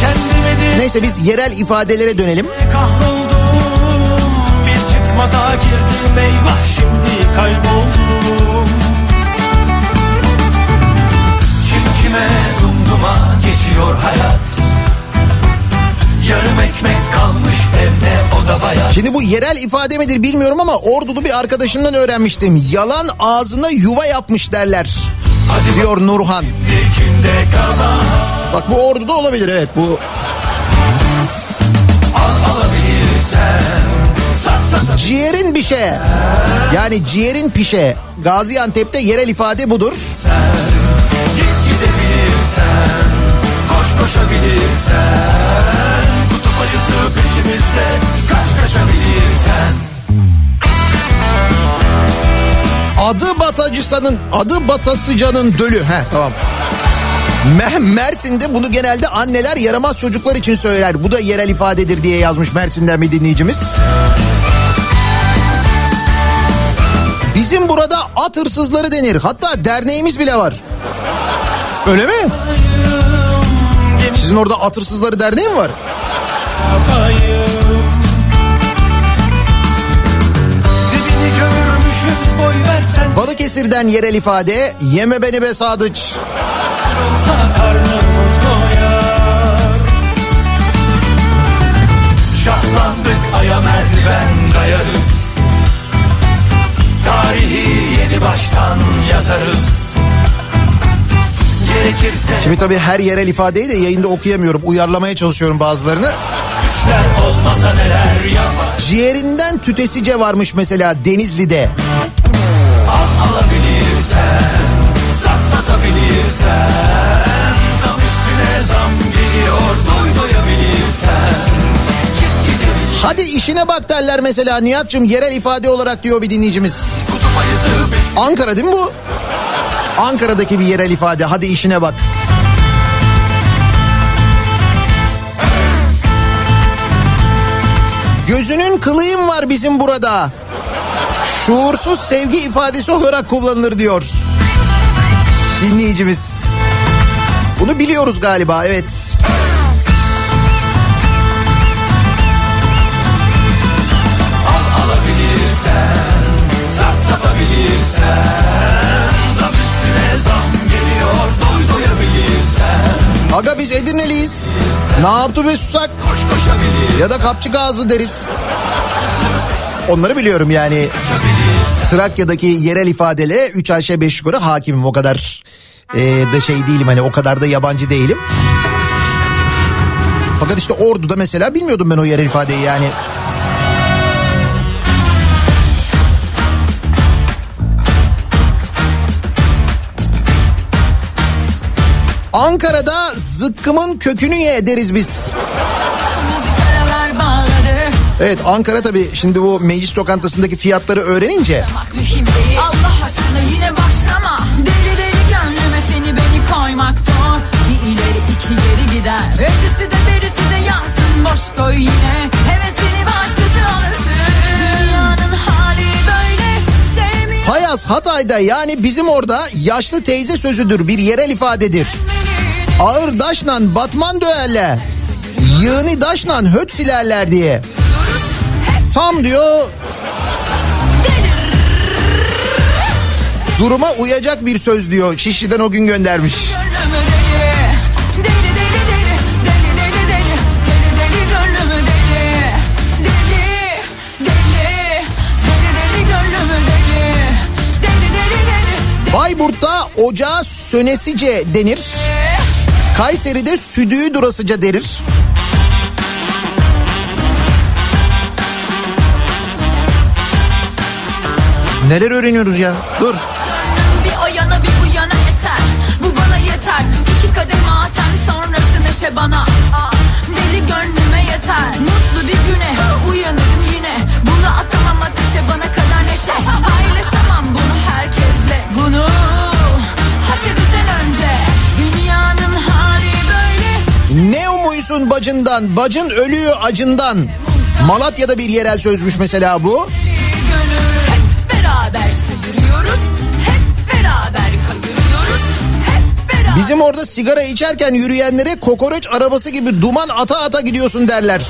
Kendime Neyse biz yerel ifadelere dönelim. kahroldum Bir çıkmaza girdim eyvah şimdi kayboldum geçiyor hayat Yarım ekmek kalmış evde o da bayat Şimdi bu yerel ifade midir bilmiyorum ama ordulu bir arkadaşımdan öğrenmiştim. Yalan ağzına yuva yapmış derler. Diyor Nurhan. Bak bu orduda olabilir evet bu ciğerin bir şey. Yani ciğerin pişe. Gaziantep'te yerel ifade budur. Git koşabilirsen Kutup ayısı peşimizde Kaç kaçabilirsen Adı Batacısanın, adı Batasıcanın dölü. He tamam. Me- Mersin'de bunu genelde anneler yaramaz çocuklar için söyler. Bu da yerel ifadedir diye yazmış Mersin'den bir dinleyicimiz. Bizim burada at hırsızları denir. Hatta derneğimiz bile var. Öyle mi? Sizin orada at hırsızları derneği mi var? Balıkesir'den yerel ifade yeme beni be sadıç. Şahlandık aya merdiven dayarız Tarihi yeni baştan yazarız Şimdi tabii her yerel ifadeyi de yayında okuyamıyorum. Uyarlamaya çalışıyorum bazılarını. Ciğerinden tütesice varmış mesela Denizli'de. Al alabilirsen Sat satabilirsen Zam üstüne zam geliyor Hadi işine bak derler mesela Nihat'cığım yerel ifade olarak diyor bir dinleyicimiz. Ankara değil mi bu? Ankara'daki bir yerel ifade hadi işine bak. Gözünün kılıyım var bizim burada. Şuursuz sevgi ifadesi olarak kullanılır diyor. Dinleyicimiz. Bunu biliyoruz galiba evet. Al alabilirsen Sat satabilirsen Aga biz Edirneliyiz. Ne yaptı be susak? Ya da kapçık ağzı deriz. Onları biliyorum yani. Trakya'daki yerel ifadele 3 aşağı 5 yukarı hakimim o kadar e, da şey değilim hani o kadar da yabancı değilim. Fakat işte Ordu'da mesela bilmiyordum ben o yerel ifadeyi yani. Ankara'da zıkkımın kökünü ye deriz biz. Evet Ankara tabii. Şimdi bu meclis lokantasındaki fiyatları öğrenince. Allah aşkına yine başlama. Deli deli gönlüme seni beni koymak zor. Bir ileri iki geri gider. Ötesi de berisi de yansın. Boş koy yine. Hevesini Payas Hatay'da yani bizim orada yaşlı teyze sözüdür bir yerel ifadedir. Ağır daşla batman döverler. Yığını daşla höt silerler diye. Tam diyor duruma uyacak bir söz diyor. Şişli'den o gün göndermiş. Bayburt'ta ocağa sönesice denir. Kayseri'de südüğü durasıca derir. Neler öğreniyoruz ya? Dur. Bir o bir bu eser Bu bana yeter İki kademe atar sonrası neşe bana Deli gönlüme yeter Mutlu bir güne uyanırım yine Bunu atamam ateşe bana kadar neşe Paylaşamam bunu herkesle Bunu hak edeceksin önce Dünyanın hali böyle Ne umuysun bacından? Bacın ölüyor acından. Malatya'da bir yerel sözmüş mesela bu. Hep beraber sıyırıyoruz Hep beraber kayırıyoruz Hep beraber Bizim orada sigara içerken yürüyenlere kokoreç arabası gibi duman ata ata gidiyorsun derler.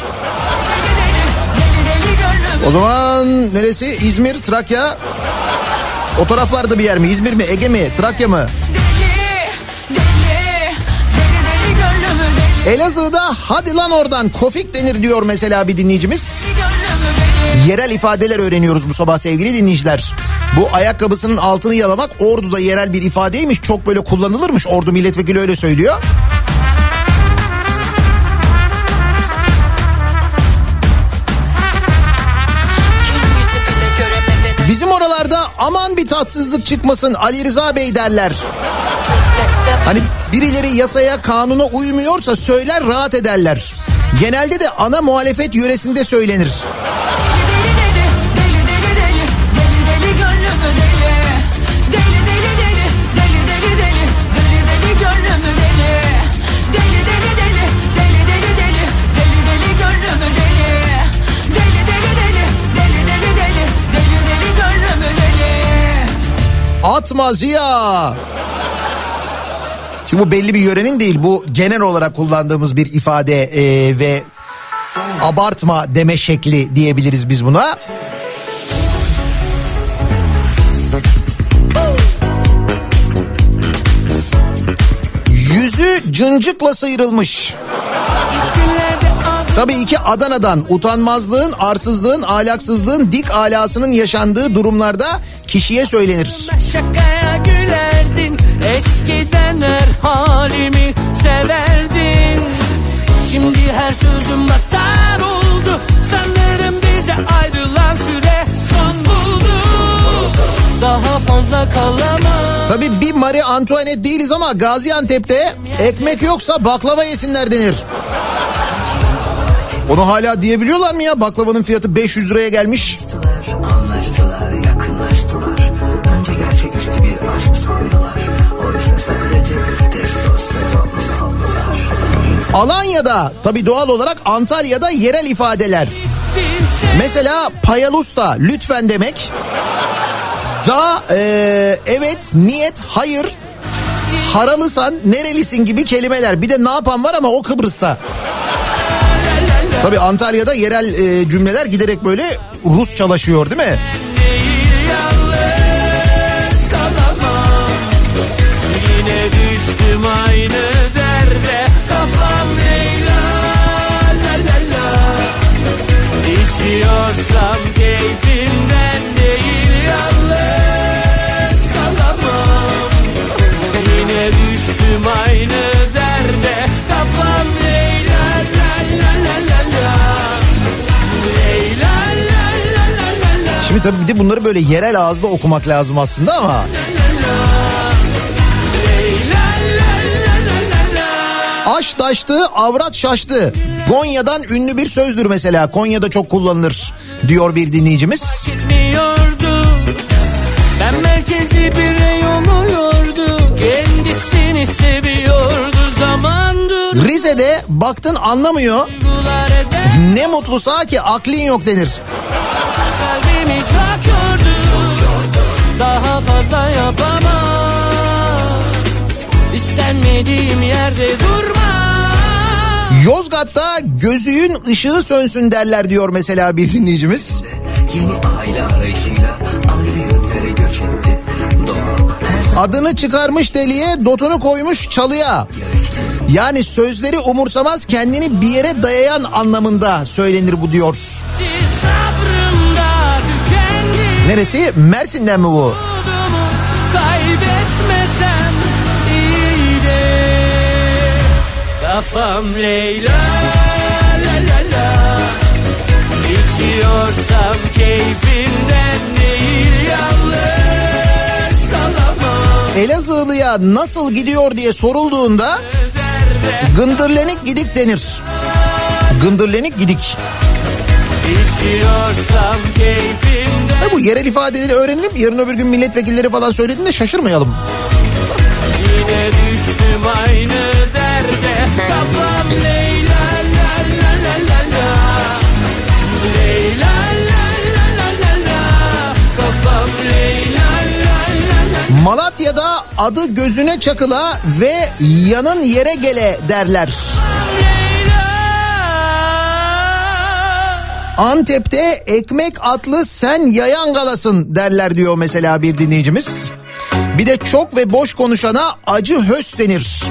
O zaman neresi? İzmir, Trakya. O taraflarda bir yer mi? İzmir mi? Ege mi? Trakya mı? Elazığ'da hadi lan oradan kofik denir diyor mesela bir dinleyicimiz. Yerel ifadeler öğreniyoruz bu sabah sevgili dinleyiciler. Bu ayakkabısının altını yalamak Ordu'da yerel bir ifadeymiş. Çok böyle kullanılırmış. Ordu milletvekili öyle söylüyor. Aman bir tatsızlık çıkmasın Ali Rıza Bey derler. Hani birileri yasaya kanuna uymuyorsa söyler rahat ederler. Genelde de ana muhalefet yöresinde söylenir. Atma Ziya. Şimdi bu belli bir yörenin değil bu genel olarak kullandığımız bir ifade e, ve abartma deme şekli diyebiliriz biz buna. Yüzü cıncıkla sıyrılmış. Tabii ki Adana'dan utanmazlığın, arsızlığın, ahlaksızlığın, dik alasının yaşandığı durumlarda kişiye söylenir. Şakaya gülerdin Eskiden her halimi severdin Şimdi her sözüm batar oldu Sanırım bize ayrılan süre son buldu Daha fazla kalamam Tabii bir Marie Antoinette değiliz ama Gaziantep'te ekmek yoksa baklava yesinler denir. Onu hala diyebiliyorlar mı ya? Baklavanın fiyatı 500 liraya gelmiş. Anlaştılar, yakınlaştılar. Önce gerçeküstü bir aşk sandılar. Oysa sadece testosteron saldılar. Alanya'da tabii doğal olarak Antalya'da yerel ifadeler. Mesela payalusta lütfen demek. Da e, evet niyet hayır haralısan nerelisin gibi kelimeler. Bir de ne yapan var ama o Kıbrıs'ta. Tabii Antalya'da yerel e, cümleler giderek böyle Rusçalaşıyor değil mi? Keyfimden tabii bir de bunları böyle yerel ağızda okumak lazım aslında ama. Aş taştı, avrat şaştı. Gonya'dan ünlü bir sözdür mesela. Konya'da çok kullanılır diyor bir dinleyicimiz. Ben merkezli bir reyon oluyordu Kendisini seviyordu zamandır Rize'de baktın anlamıyor. Ne mutlusa ki aklin yok denir. Kalbimi çok yordu Daha fazla yapamam İstenmediğim yerde durma Yozgat'ta gözüğün ışığı sönsün derler diyor mesela bir dinleyicimiz. Yeni aile arayışıyla ayrı yönlere göç etti. Doğa her Adını çıkarmış deliye, dotunu koymuş çalıya. Yani sözleri umursamaz kendini bir yere dayayan anlamında söylenir bu diyor. tükendi Neresi? Mersin'den mi bu? Umudumu kaybetmesem iyiydi Kafam Leyla la la la İçiyorsam keyfimden değil yalnız kalamam Elazığlı'ya nasıl gidiyor diye sorulduğunda gındırlenik gidik denir. Gındırlenik gidik. İçiyorsam keyfimden E bu yerel ifadeleri öğrenelim. Yarın öbür gün milletvekilleri falan söylediğinde şaşırmayalım. Yine düştüm aynı derde Kafam Leyla la la la la la Leyla la la la la la Kafam Leyla la la la Malatya'da adı gözüne çakıla ve yanın yere gele derler. Antep'te ekmek atlı sen yayan galasın derler diyor mesela bir dinleyicimiz. Bir de çok ve boş konuşana acı hös denir.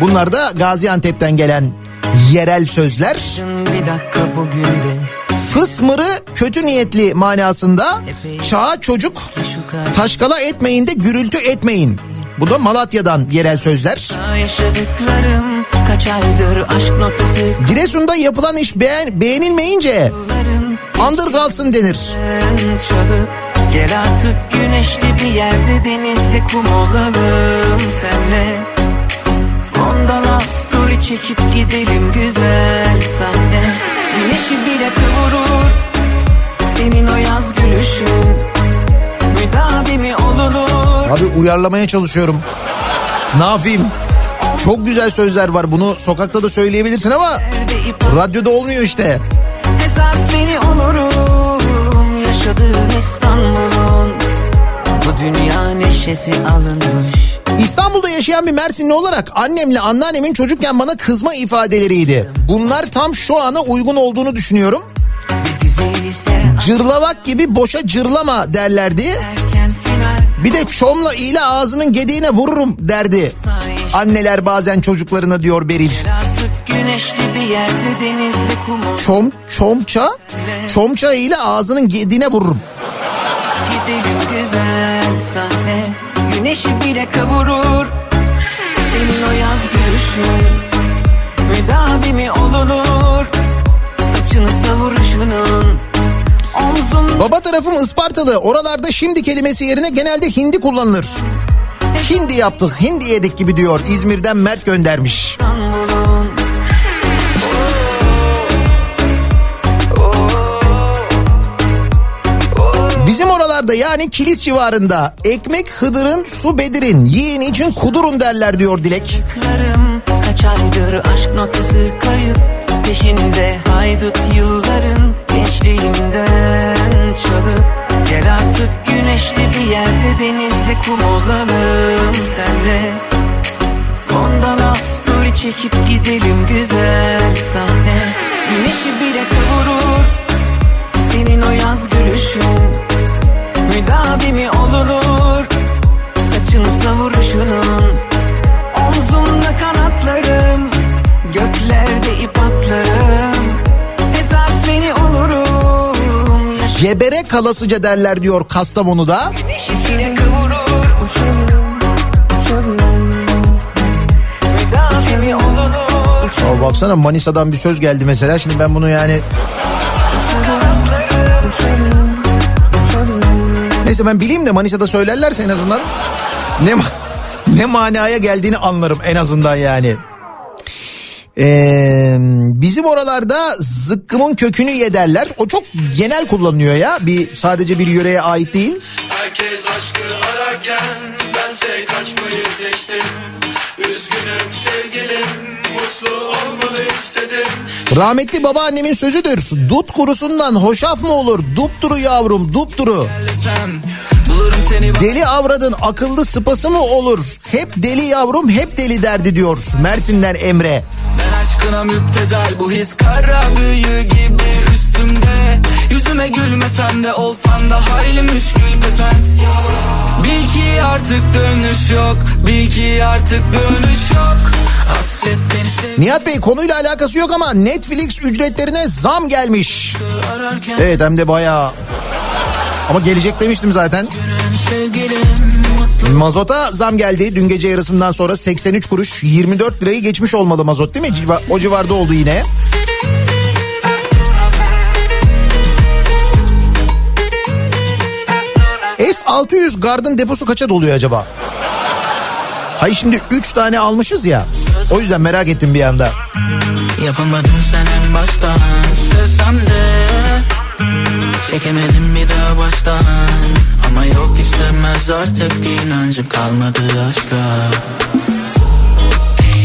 Bunlar da Gaziantep'ten gelen yerel sözler. Fısmırı kötü niyetli manasında çağa çocuk taşkala etmeyin de gürültü etmeyin. Bu da Malatya'dan yerel sözler. yaşadıklarım kaç aydır aşk notası Giresun'da yapılan iş beğen, beğenilmeyince andır kalsın denir. çalıp Gel artık güneşli bir yerde denizli kum olalım senle Fonda love story çekip gidelim güzel senle Güneşi bile kıvırır senin o yaz gülüşün Müdavimi olunur Abi uyarlamaya çalışıyorum. Ne yapayım? Çok güzel sözler var. Bunu sokakta da söyleyebilirsin ama radyoda olmuyor işte. Hesafeni olurum Yaşadığın İstanbul'un Bu dünya neşesi alınmış İstanbul'da yaşayan bir Mersinli olarak annemle anneannemin çocukken bana kızma ifadeleriydi. Bunlar tam şu ana uygun olduğunu düşünüyorum. Cırlamak gibi boşa cırlama derlerdi. Bir de çomla ile ağzının gediğine vururum derdi. Anneler bazen çocuklarına diyor Beril. Çom, çomça, çomça ile ağzının gediğine vururum. Gidelim güzel sahne Güneşi bile kavurur Senin o yaz gülüşün Müdavimi olunur Saçını savuruşunun Baba tarafım Ispartalı. Oralarda şimdi kelimesi yerine genelde hindi kullanılır. Hindi yaptık, hindi yedik gibi diyor. İzmir'den Mert göndermiş. Bizim oralarda yani kilis civarında ekmek hıdırın, su bedirin, yiyin için kudurun derler diyor Dilek. Kaç aydır aşk notası kayıp peşinde haydut yılların kum olalım senle. Fondan story çekip gidelim güzel sahne. Güneşi bile kıvırır senin o yaz gülüşün. Müdavimi olur saçını savuruşunun? Omzumda kanatlarım Göklerde ip atlarım. Hesap seni olurum Gebere kalasıca derler diyor Kastamonu'da. Güneşi kıvırır Uçarım Baksana Manisa'dan bir söz geldi mesela. Şimdi ben bunu yani Neyse ben bileyim de Manisa'da söylerlerse en azından ne ne manaya geldiğini anlarım en azından yani. Ee, bizim oralarda zıkkımın kökünü ye derler. O çok genel kullanılıyor ya. Bir sadece bir yöreye ait değil. Herkes aşkı ararken bense kaçmayı seçtim Üzgünüm sevgilim Rahmetli babaannemin sözüdür. Dut kurusundan hoşaf mı olur? Dupduru yavrum dupduru. Deli avradın akıllı sıpası mı olur? Hep deli yavrum hep deli derdi diyor. Mersin'den Emre. Ben aşkına müptezel bu his kara büyü gibi üstümde Yüzüme gülmesen de olsan da hayli müşkül pesent Bil ki artık dönüş yok Bil ki artık dönüş yok Affet beni sev Nihat Bey konuyla alakası yok ama Netflix ücretlerine zam gelmiş. ararken Evet hem de bayağı. Ama gelecek demiştim zaten. Mazota zam geldi dün gece yarısından sonra 83 kuruş 24 lirayı geçmiş olmalı mazot değil mi? O civarda oldu yine. S600 Garden deposu kaça doluyor acaba? Hayır şimdi 3 tane almışız ya. O yüzden merak ettim bir anda. Yapamadın sen en baştan. Sevsem de Çekemedim bir daha baştan. Ama yok istemez artık inancım kalmadı aşka.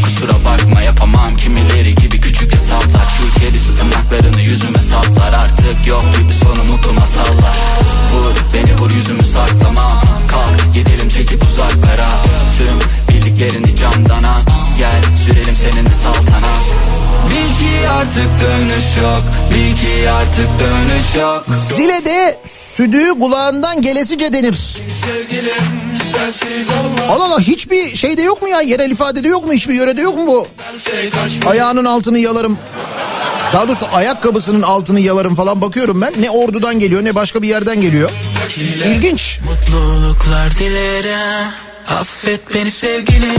Kusura bakma yapamam. Kimileri gibi küçük hesaplar. Şu kedisi tırnaklarını yüzüme saplar. Artık yok yok Bil ki artık dönüş yok Zile'de südüğü kulağından gelesice denir. Sevgilim sensiz olmaz Allah Allah hiçbir şeyde yok mu ya? Yerel ifadede yok mu? Hiçbir yörede yok mu bu? Kaçmayı Ayağının altını yalarım. Daha doğrusu ayakkabısının altını yalarım falan bakıyorum ben. Ne ordudan geliyor ne başka bir yerden geliyor. İlginç. Mutluluklar dilerim Affet beni sevgilim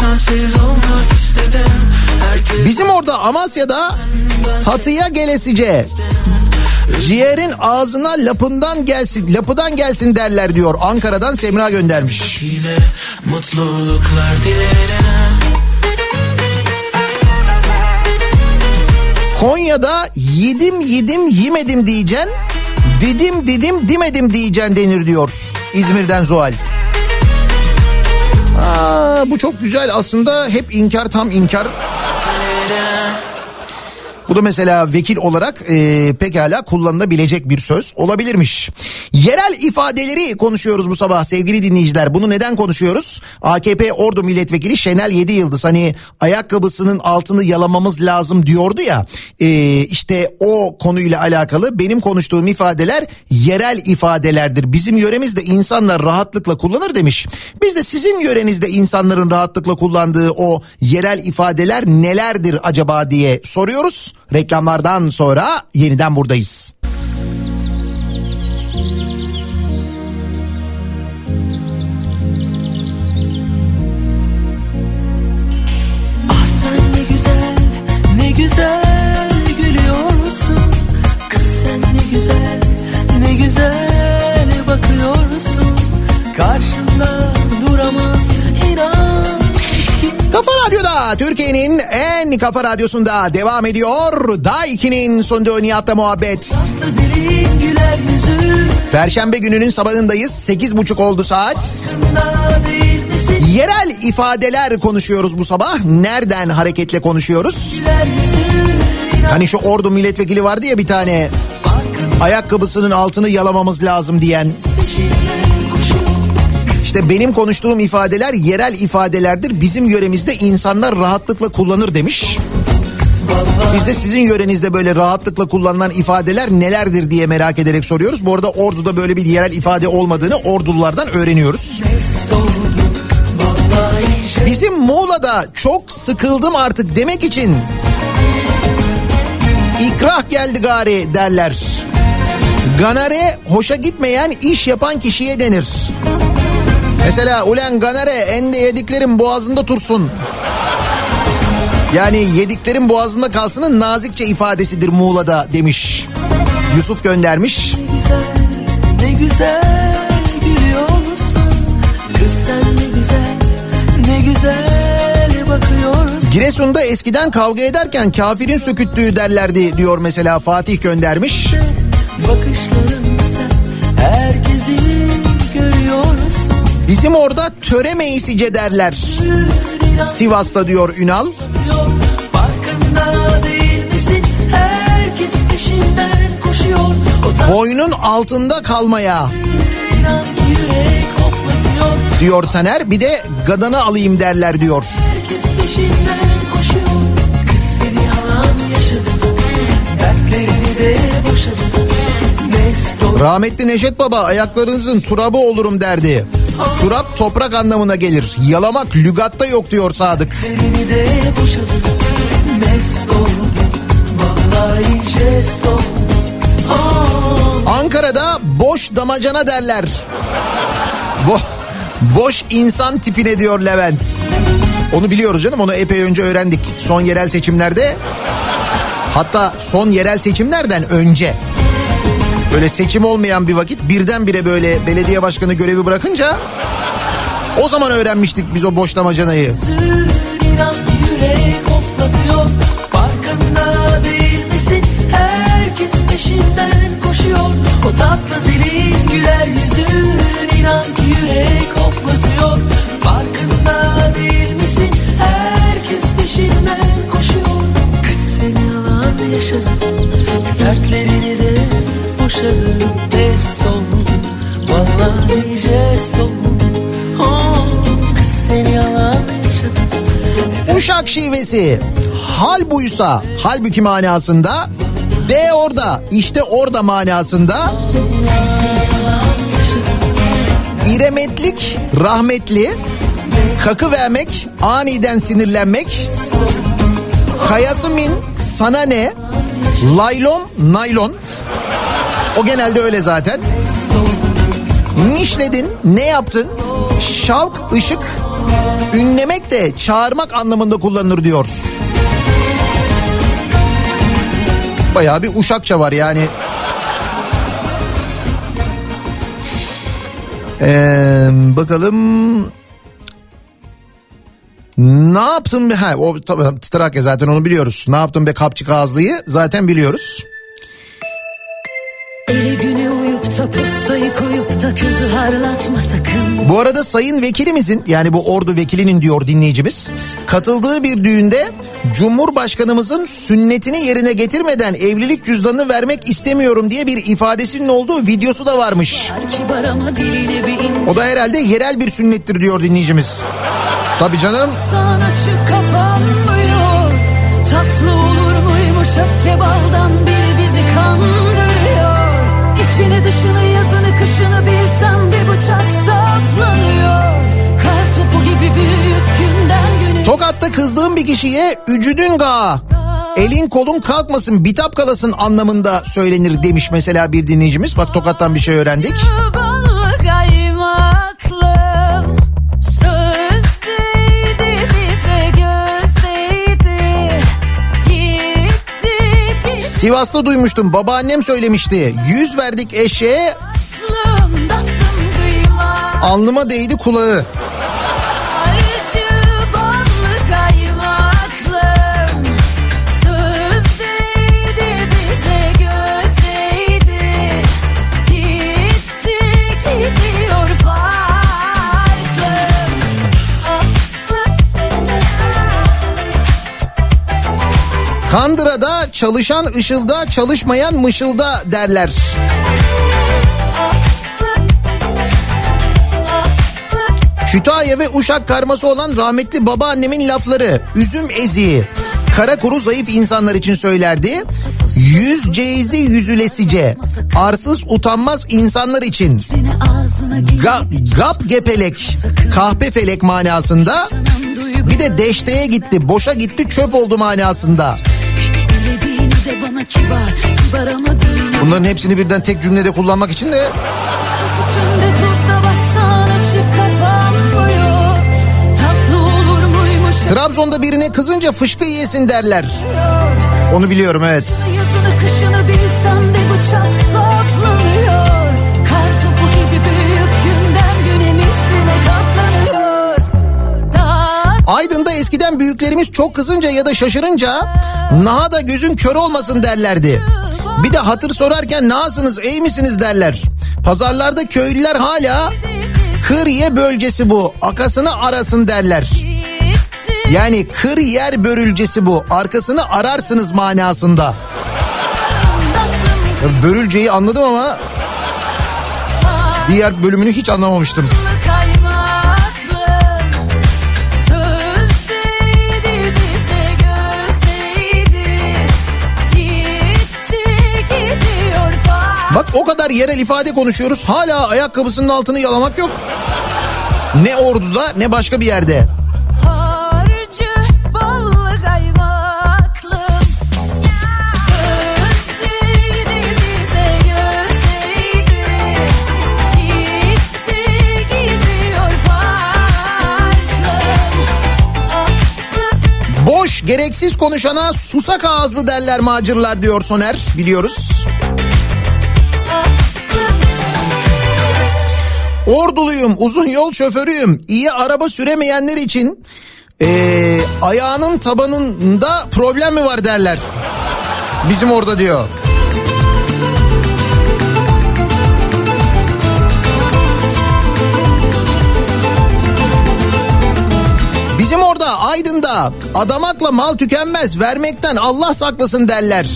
Sensiz olmak istedim Herkes Bizim orada Amasya'da tatıya gelesice ciğerin ağzına lapından gelsin, lapıdan gelsin derler diyor. Ankara'dan Semra göndermiş. Mutluluklar dilerim Konya'da yedim yedim yemedim diyeceksin. Dedim dedim dimedim diyeceksin denir diyor. İzmir'den Zuhal. Aa, bu çok güzel aslında hep inkar tam inkar. Bu da mesela vekil olarak e, pekala kullanılabilecek bir söz olabilirmiş. Yerel ifadeleri konuşuyoruz bu sabah sevgili dinleyiciler. Bunu neden konuşuyoruz? AKP Ordu Milletvekili Şenel Yedi Yıldız hani ayakkabısının altını yalamamız lazım diyordu ya. E, işte o konuyla alakalı benim konuştuğum ifadeler yerel ifadelerdir. Bizim yöremizde insanlar rahatlıkla kullanır demiş. Biz de sizin yörenizde insanların rahatlıkla kullandığı o yerel ifadeler nelerdir acaba diye soruyoruz. Reklamlardan sonra yeniden buradayız. Ah sen ne güzel, ne güzel gülüyorsun. Kız sen ne güzel, ne güzel bakıyorsun. Karşında duramaz Kafa Radyo'da Türkiye'nin en kafa radyosunda devam ediyor. Daiki'nin sunduğu Nihat'la muhabbet. Perşembe gününün sabahındayız. Sekiz buçuk oldu saat. Yerel ifadeler konuşuyoruz bu sabah. Nereden hareketle konuşuyoruz? Hani şu ordu milletvekili vardı ya bir tane ayakkabısının altını yalamamız lazım diyen. Koşuyor İşte benim konuştuğum ifadeler yerel ifadelerdir. Bizim yöremizde insanlar rahatlıkla kullanır demiş. Biz de sizin yörenizde böyle rahatlıkla kullanılan ifadeler nelerdir diye merak ederek soruyoruz. Bu arada Ordu'da böyle bir yerel ifade olmadığını Ordululardan öğreniyoruz. Bizim Muğla'da çok sıkıldım artık demek için ikrah geldi gari derler. Ganare hoşa gitmeyen iş yapan kişiye denir. Mesela ulen ganare ende yediklerim boğazında tursun. Yani yediklerin boğazında kalsının nazikçe ifadesidir Muğla'da demiş. Yusuf göndermiş. güzel ne güzel gülüyorsun Kız sen ne güzel ne güzel bakıyorsun Giresun'da eskiden kavga ederken kafirin söküttüğü derlerdi diyor mesela Fatih göndermiş. Bakışlarında Bizim orada töre meysice derler. Sivas'ta diyor Ünal. Boynun altında kalmaya diyor Taner. Bir de gadana alayım derler diyor. Herkes peşinden koşuyor Kız seni yalan yaşadı Dertlerini de boşadı Rahmetli Neşet Baba ayaklarınızın turabı olurum derdi. Turap toprak anlamına gelir. Yalamak lügatta yok diyor Sadık. Oh. Ankara'da boş damacana derler. Bo boş insan tipine diyor Levent. Onu biliyoruz canım onu epey önce öğrendik. Son yerel seçimlerde hatta son yerel seçimlerden önce böyle seçim olmayan bir vakit birdenbire böyle belediye başkanı görevi bırakınca o zaman öğrenmiştik biz o boş damacanayı. İnan yürek hoplatıyor. Farkında değil misin? Herkes peşinden koşuyor. O tatlı dilin güler yüzün İnan ki yürek hoplatıyor. Farkında değil misin? Herkes peşinden koşuyor. Kız seni yalan yaşadı. Dertlerini de boşadı Test oldum. Vallahi jest Oh, Kız seni yalan Uşak şivesi. Hal buysa halbuki manasında de orada işte orada manasında. İremetlik rahmetli. Kakı vermek aniden sinirlenmek. Kayasımin sana ne? Laylon naylon o genelde öyle zaten nişledin ne yaptın şavk ışık ünlemek de çağırmak anlamında kullanılır diyor. Bayağı bir uşakça var yani. Ee, bakalım. Ne yaptın be? Ha, o Trakya zaten onu biliyoruz. Ne yaptın be kapçık ağızlıyı zaten biliyoruz. Postayı koyup da közü harlatma sakın. Bu arada sayın vekilimizin yani bu ordu vekilinin diyor dinleyicimiz katıldığı bir düğünde Cumhurbaşkanımızın sünnetini yerine getirmeden evlilik cüzdanını vermek istemiyorum diye bir ifadesinin olduğu videosu da varmış. O da herhalde yerel bir sünnettir diyor dinleyicimiz. Tabii canım. San açık kapanmıyor. Tatlı olur muymuş öfke baldan biri bizi kandırıyor. İçini dışını yazını kışını bilsem bir bıçak saplanıyor. Kar topu gibi büyük günden güne. Tokat'ta kızdığım bir kişiye ücüdün ga. Elin kolun kalkmasın bitap kalasın anlamında söylenir demiş mesela bir dinleyicimiz. Bak Tokat'tan bir şey öğrendik. Ballı Sivas'ta duymuştum babaannem söylemişti. Yüz verdik eşeğe kıyma alnıma değdi kulağı. Kandıra'da çalışan ışılda çalışmayan mışılda derler. Kütahya ve Uşak karması olan rahmetli babaannemin lafları. Üzüm eziği. Kara kuru zayıf insanlar için söylerdi. Yüz ceizi yüzülesice. Arsız utanmaz insanlar için. Ga, gap gepelek. Kahpe felek manasında. Bir de deşteye gitti. Boşa gitti çöp oldu manasında. Dilediğini de bana kibar, kibar ama değil. Bunların hepsini birden tek cümlede kullanmak için de? Trabzon'da birine kızınca fışkı yiyesin derler. Onu biliyorum evet. Yazını kışını bilsem de bıçak Aydın'da eskiden büyüklerimiz çok kızınca ya da şaşırınca naha da gözün kör olmasın derlerdi. Bir de hatır sorarken nasılsınız iyi misiniz derler. Pazarlarda köylüler hala kır ye bölgesi bu akasını arasın derler. Yani kır yer börülcesi bu arkasını ararsınız manasında. Börülceyi anladım ama diğer bölümünü hiç anlamamıştım. Bak o kadar yerel ifade konuşuyoruz hala ayakkabısının altını yalamak yok. Ne orduda ne başka bir yerde. Boş gereksiz konuşana susak ağızlı derler macırlar diyor Soner biliyoruz. Orduluyum uzun yol şoförüyüm iyi araba süremeyenler için eee, ayağının tabanında problem mi var derler. Bizim orada diyor. Bizim orada Aydın'da adamakla mal tükenmez vermekten Allah saklasın derler.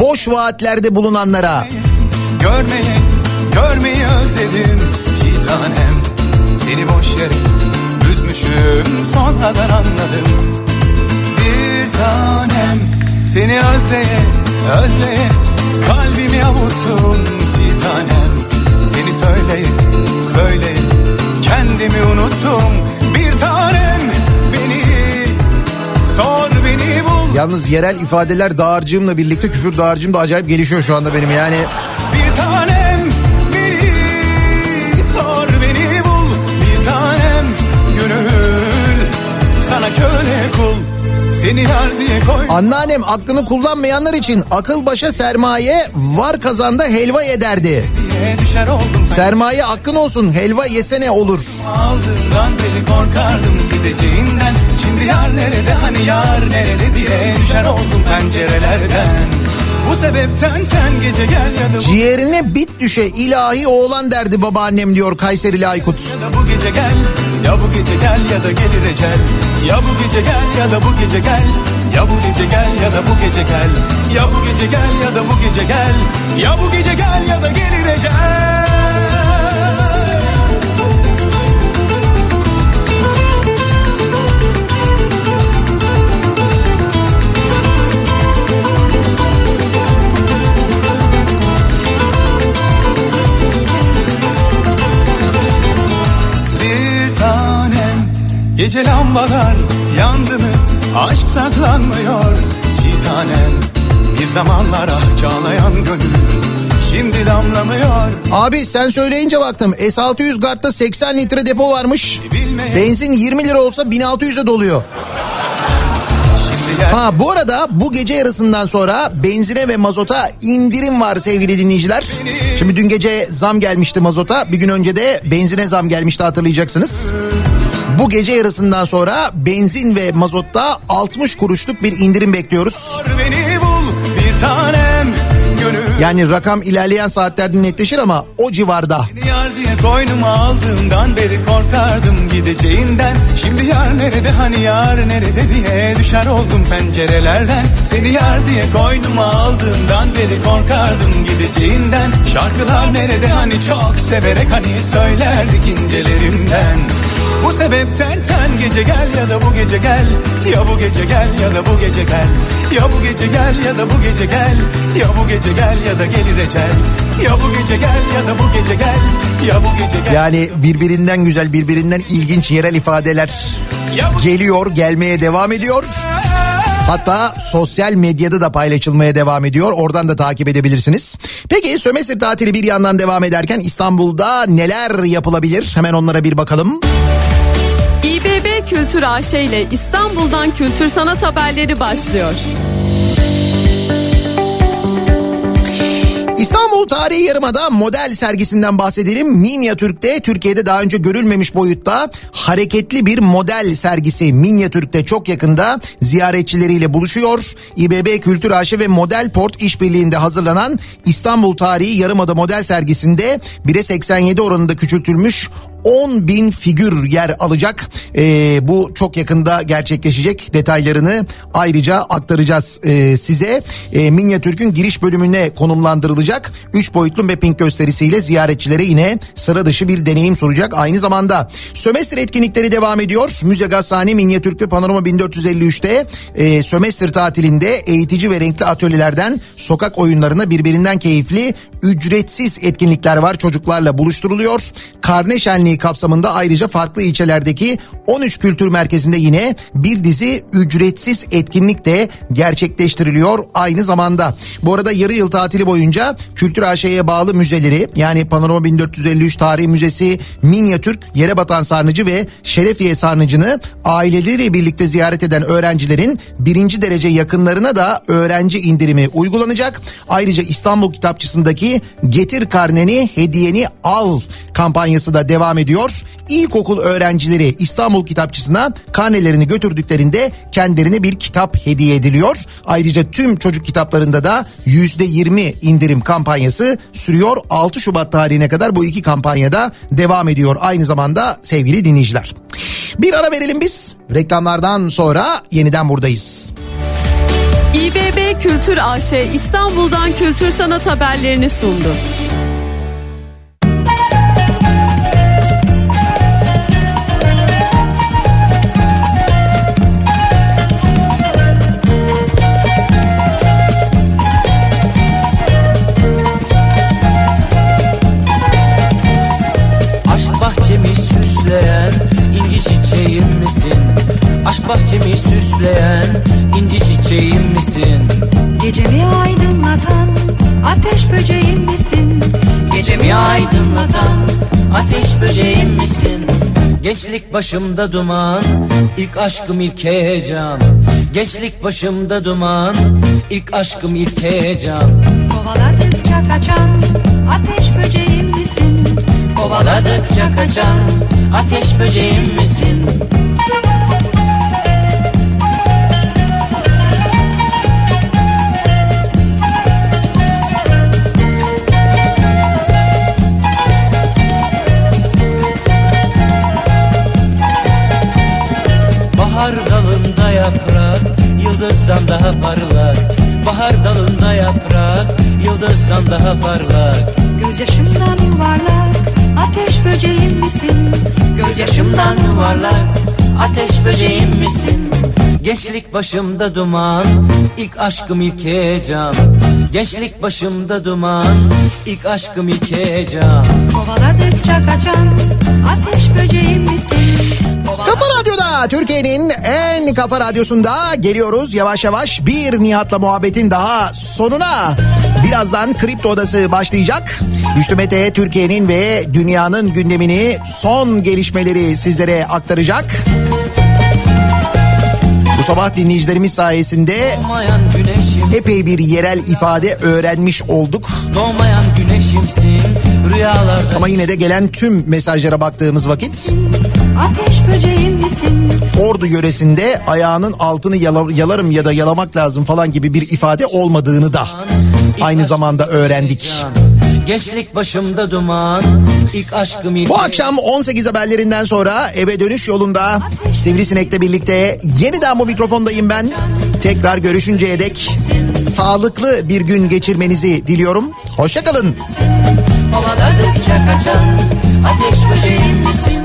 Boş vaatlerde bulunanlara. Görmeyi, görmeyi özledim tanem Seni boş yere üzmüşüm. Sonradan anladım. Bir tanem seni özleye, özleye Kalbimi avuttum çiğ tanem Seni söyleyip, söyleyip kendimi unuttum. Bir tanem beni sor beni bul. Yalnız yerel ifadeler dağarcığımla birlikte küfür dağarcığım da acayip gelişiyor şu anda benim. Yani. Köle kul Seni yar diye koy Anneannem aklını kullanmayanlar için akıl başa sermaye var kazanda helva ederdi. diye düşer oldum Sermaye hakkın olsun helva yesene olur. Aldığından deli korkardım gideceğinden Şimdi yar nerede hani yar nerede diye düşer oldum pencerelerden Bu sebepten sen gece gel ya da Ciğerine bit düşe ilahi oğlan derdi babaannem diyor Kayserili Aykut. ya da bu gece gel Ya bu gece gel ya da gelir ecel. Ya bu gece gel ya da bu gece gel Ya bu gece gel ya da bu gece gel. Ya bu gece gel ya da bu gece gel Ya bu gece gel ya da gelir ecel Gece lambalar yandı mı Aşk saklanmıyor Çiğ tanem Bir zamanlar ah çağlayan gönül Şimdi damlamıyor Abi sen söyleyince baktım S600 Guard'da 80 litre depo varmış. Benzin 20 lira olsa 1600'e doluyor. Ha bu arada bu gece yarısından sonra benzine ve mazota indirim var sevgili dinleyiciler. Şimdi dün gece zam gelmişti mazota. Bir gün önce de benzine zam gelmişti hatırlayacaksınız. Bu gece yarısından sonra benzin ve mazotta 60 kuruşluk bir indirim bekliyoruz. Yani rakam ilerleyen saatlerde netleşir ama o civarda. yar diye koynuma aldığımdan beri korkardım gideceğinden. Şimdi yar nerede hani yar nerede diye düşer oldum pencerelerden. Seni yar diye koynuma aldığımdan beri korkardım gideceğinden. Şarkılar nerede hani çok severek hani söylerdik incelerimden bu sebepten sen gece gel ya da bu gece gel Ya bu gece gel ya da bu gece gel Ya bu gece gel ya da bu gece gel Ya bu gece gel ya da gelir ecel Ya bu gece gel ya da bu gece gel Ya bu gece gel Yani birbirinden güzel birbirinden ilginç yerel ifadeler geliyor gelmeye devam ediyor. Hatta sosyal medyada da paylaşılmaya devam ediyor. Oradan da takip edebilirsiniz. Peki sömestr tatili bir yandan devam ederken İstanbul'da neler yapılabilir? Hemen onlara bir bakalım. İBB Kültür AŞ ile İstanbul'dan kültür sanat haberleri başlıyor. İstanbul Tarihi Yarımada model sergisinden bahsedelim. Minyatürk'te Türkiye'de daha önce görülmemiş boyutta hareketli bir model sergisi Minyatürk'te çok yakında ziyaretçileriyle buluşuyor. İBB Kültür Aşı ve Model Port işbirliğinde hazırlanan İstanbul Tarihi Yarımada model sergisinde 1'e 87 oranında küçültülmüş 10 bin figür yer alacak. Ee, bu çok yakında gerçekleşecek. Detaylarını ayrıca aktaracağız e, size. E, Minyatürk'ün giriş bölümüne konumlandırılacak. 3 boyutlu mapping gösterisiyle ziyaretçilere yine sıra dışı bir deneyim sunacak. Aynı zamanda sömestr etkinlikleri devam ediyor. Müze Gazhane Minyatürk ve Panorama 1453'te e, sömestr tatilinde eğitici ve renkli atölyelerden sokak oyunlarına birbirinden keyifli ücretsiz etkinlikler var. Çocuklarla buluşturuluyor. Karne şenliği kapsamında ayrıca farklı ilçelerdeki 13 kültür merkezinde yine bir dizi ücretsiz etkinlik de gerçekleştiriliyor aynı zamanda. Bu arada yarı yıl tatili boyunca Kültür AŞ'ye bağlı müzeleri yani Panorama 1453 Tarih Müzesi, Minyatürk, Yerebatan Sarnıcı ve Şerefiye Sarnıcı'nı aileleriyle birlikte ziyaret eden öğrencilerin birinci derece yakınlarına da öğrenci indirimi uygulanacak. Ayrıca İstanbul Kitapçısı'ndaki Getir Karneni Hediyeni Al kampanyası da devam ediyor. İlkokul öğrencileri İstanbul Kitapçısı'na karnelerini götürdüklerinde kendilerine bir kitap hediye ediliyor. Ayrıca tüm çocuk kitaplarında da %20 indirim kampanyası sürüyor. 6 Şubat tarihine kadar bu iki kampanyada devam ediyor aynı zamanda sevgili dinleyiciler. Bir ara verelim biz. Reklamlardan sonra yeniden buradayız. İBB Kültür AŞ İstanbul'dan kültür sanat haberlerini sundu. Gençlik başımda duman, ilk aşkım ilk heyecan. Gençlik başımda duman, ilk aşkım ilk heyecan. Kovaladıkça kaçan ateş böceğim misin? Kovaladıkça kaçan ateş böceğim misin? Yaprak yıldızdan daha parlak Gözyaşımdan yuvarlak ateş böceğim misin? Gözyaşımdan yuvarlak ateş böceğim misin? Gençlik başımda duman, ilk aşkım ilk heyecan. Gençlik başımda duman, ilk aşkım ilk heyecan. Kovaladıkça kaçan ateş böceğim misin? Kafa Türkiye'nin en kafa radyosunda geliyoruz yavaş yavaş bir Nihat'la muhabbetin daha sonuna. Birazdan Kripto Odası başlayacak. Güçlü Mete Türkiye'nin ve dünyanın gündemini son gelişmeleri sizlere aktaracak. Bu sabah dinleyicilerimiz sayesinde epey bir yerel ifade öğrenmiş olduk. Ama yine de gelen tüm mesajlara baktığımız vakit? Ordu yöresinde ayağının altını yala- yalarım ya da yalamak lazım falan gibi bir ifade olmadığını da aynı zamanda öğrendik. Gençlik başımda duman, İlk aşkım ilk Bu akşam 18 haberlerinden sonra eve dönüş yolunda Sivrisinek'le birlikte yeniden bu mikrofondayım ben. Tekrar görüşünceye dek sağlıklı bir gün geçirmenizi diliyorum. Hoşçakalın. Kovaladıkça kaçan ateş böceğim misin?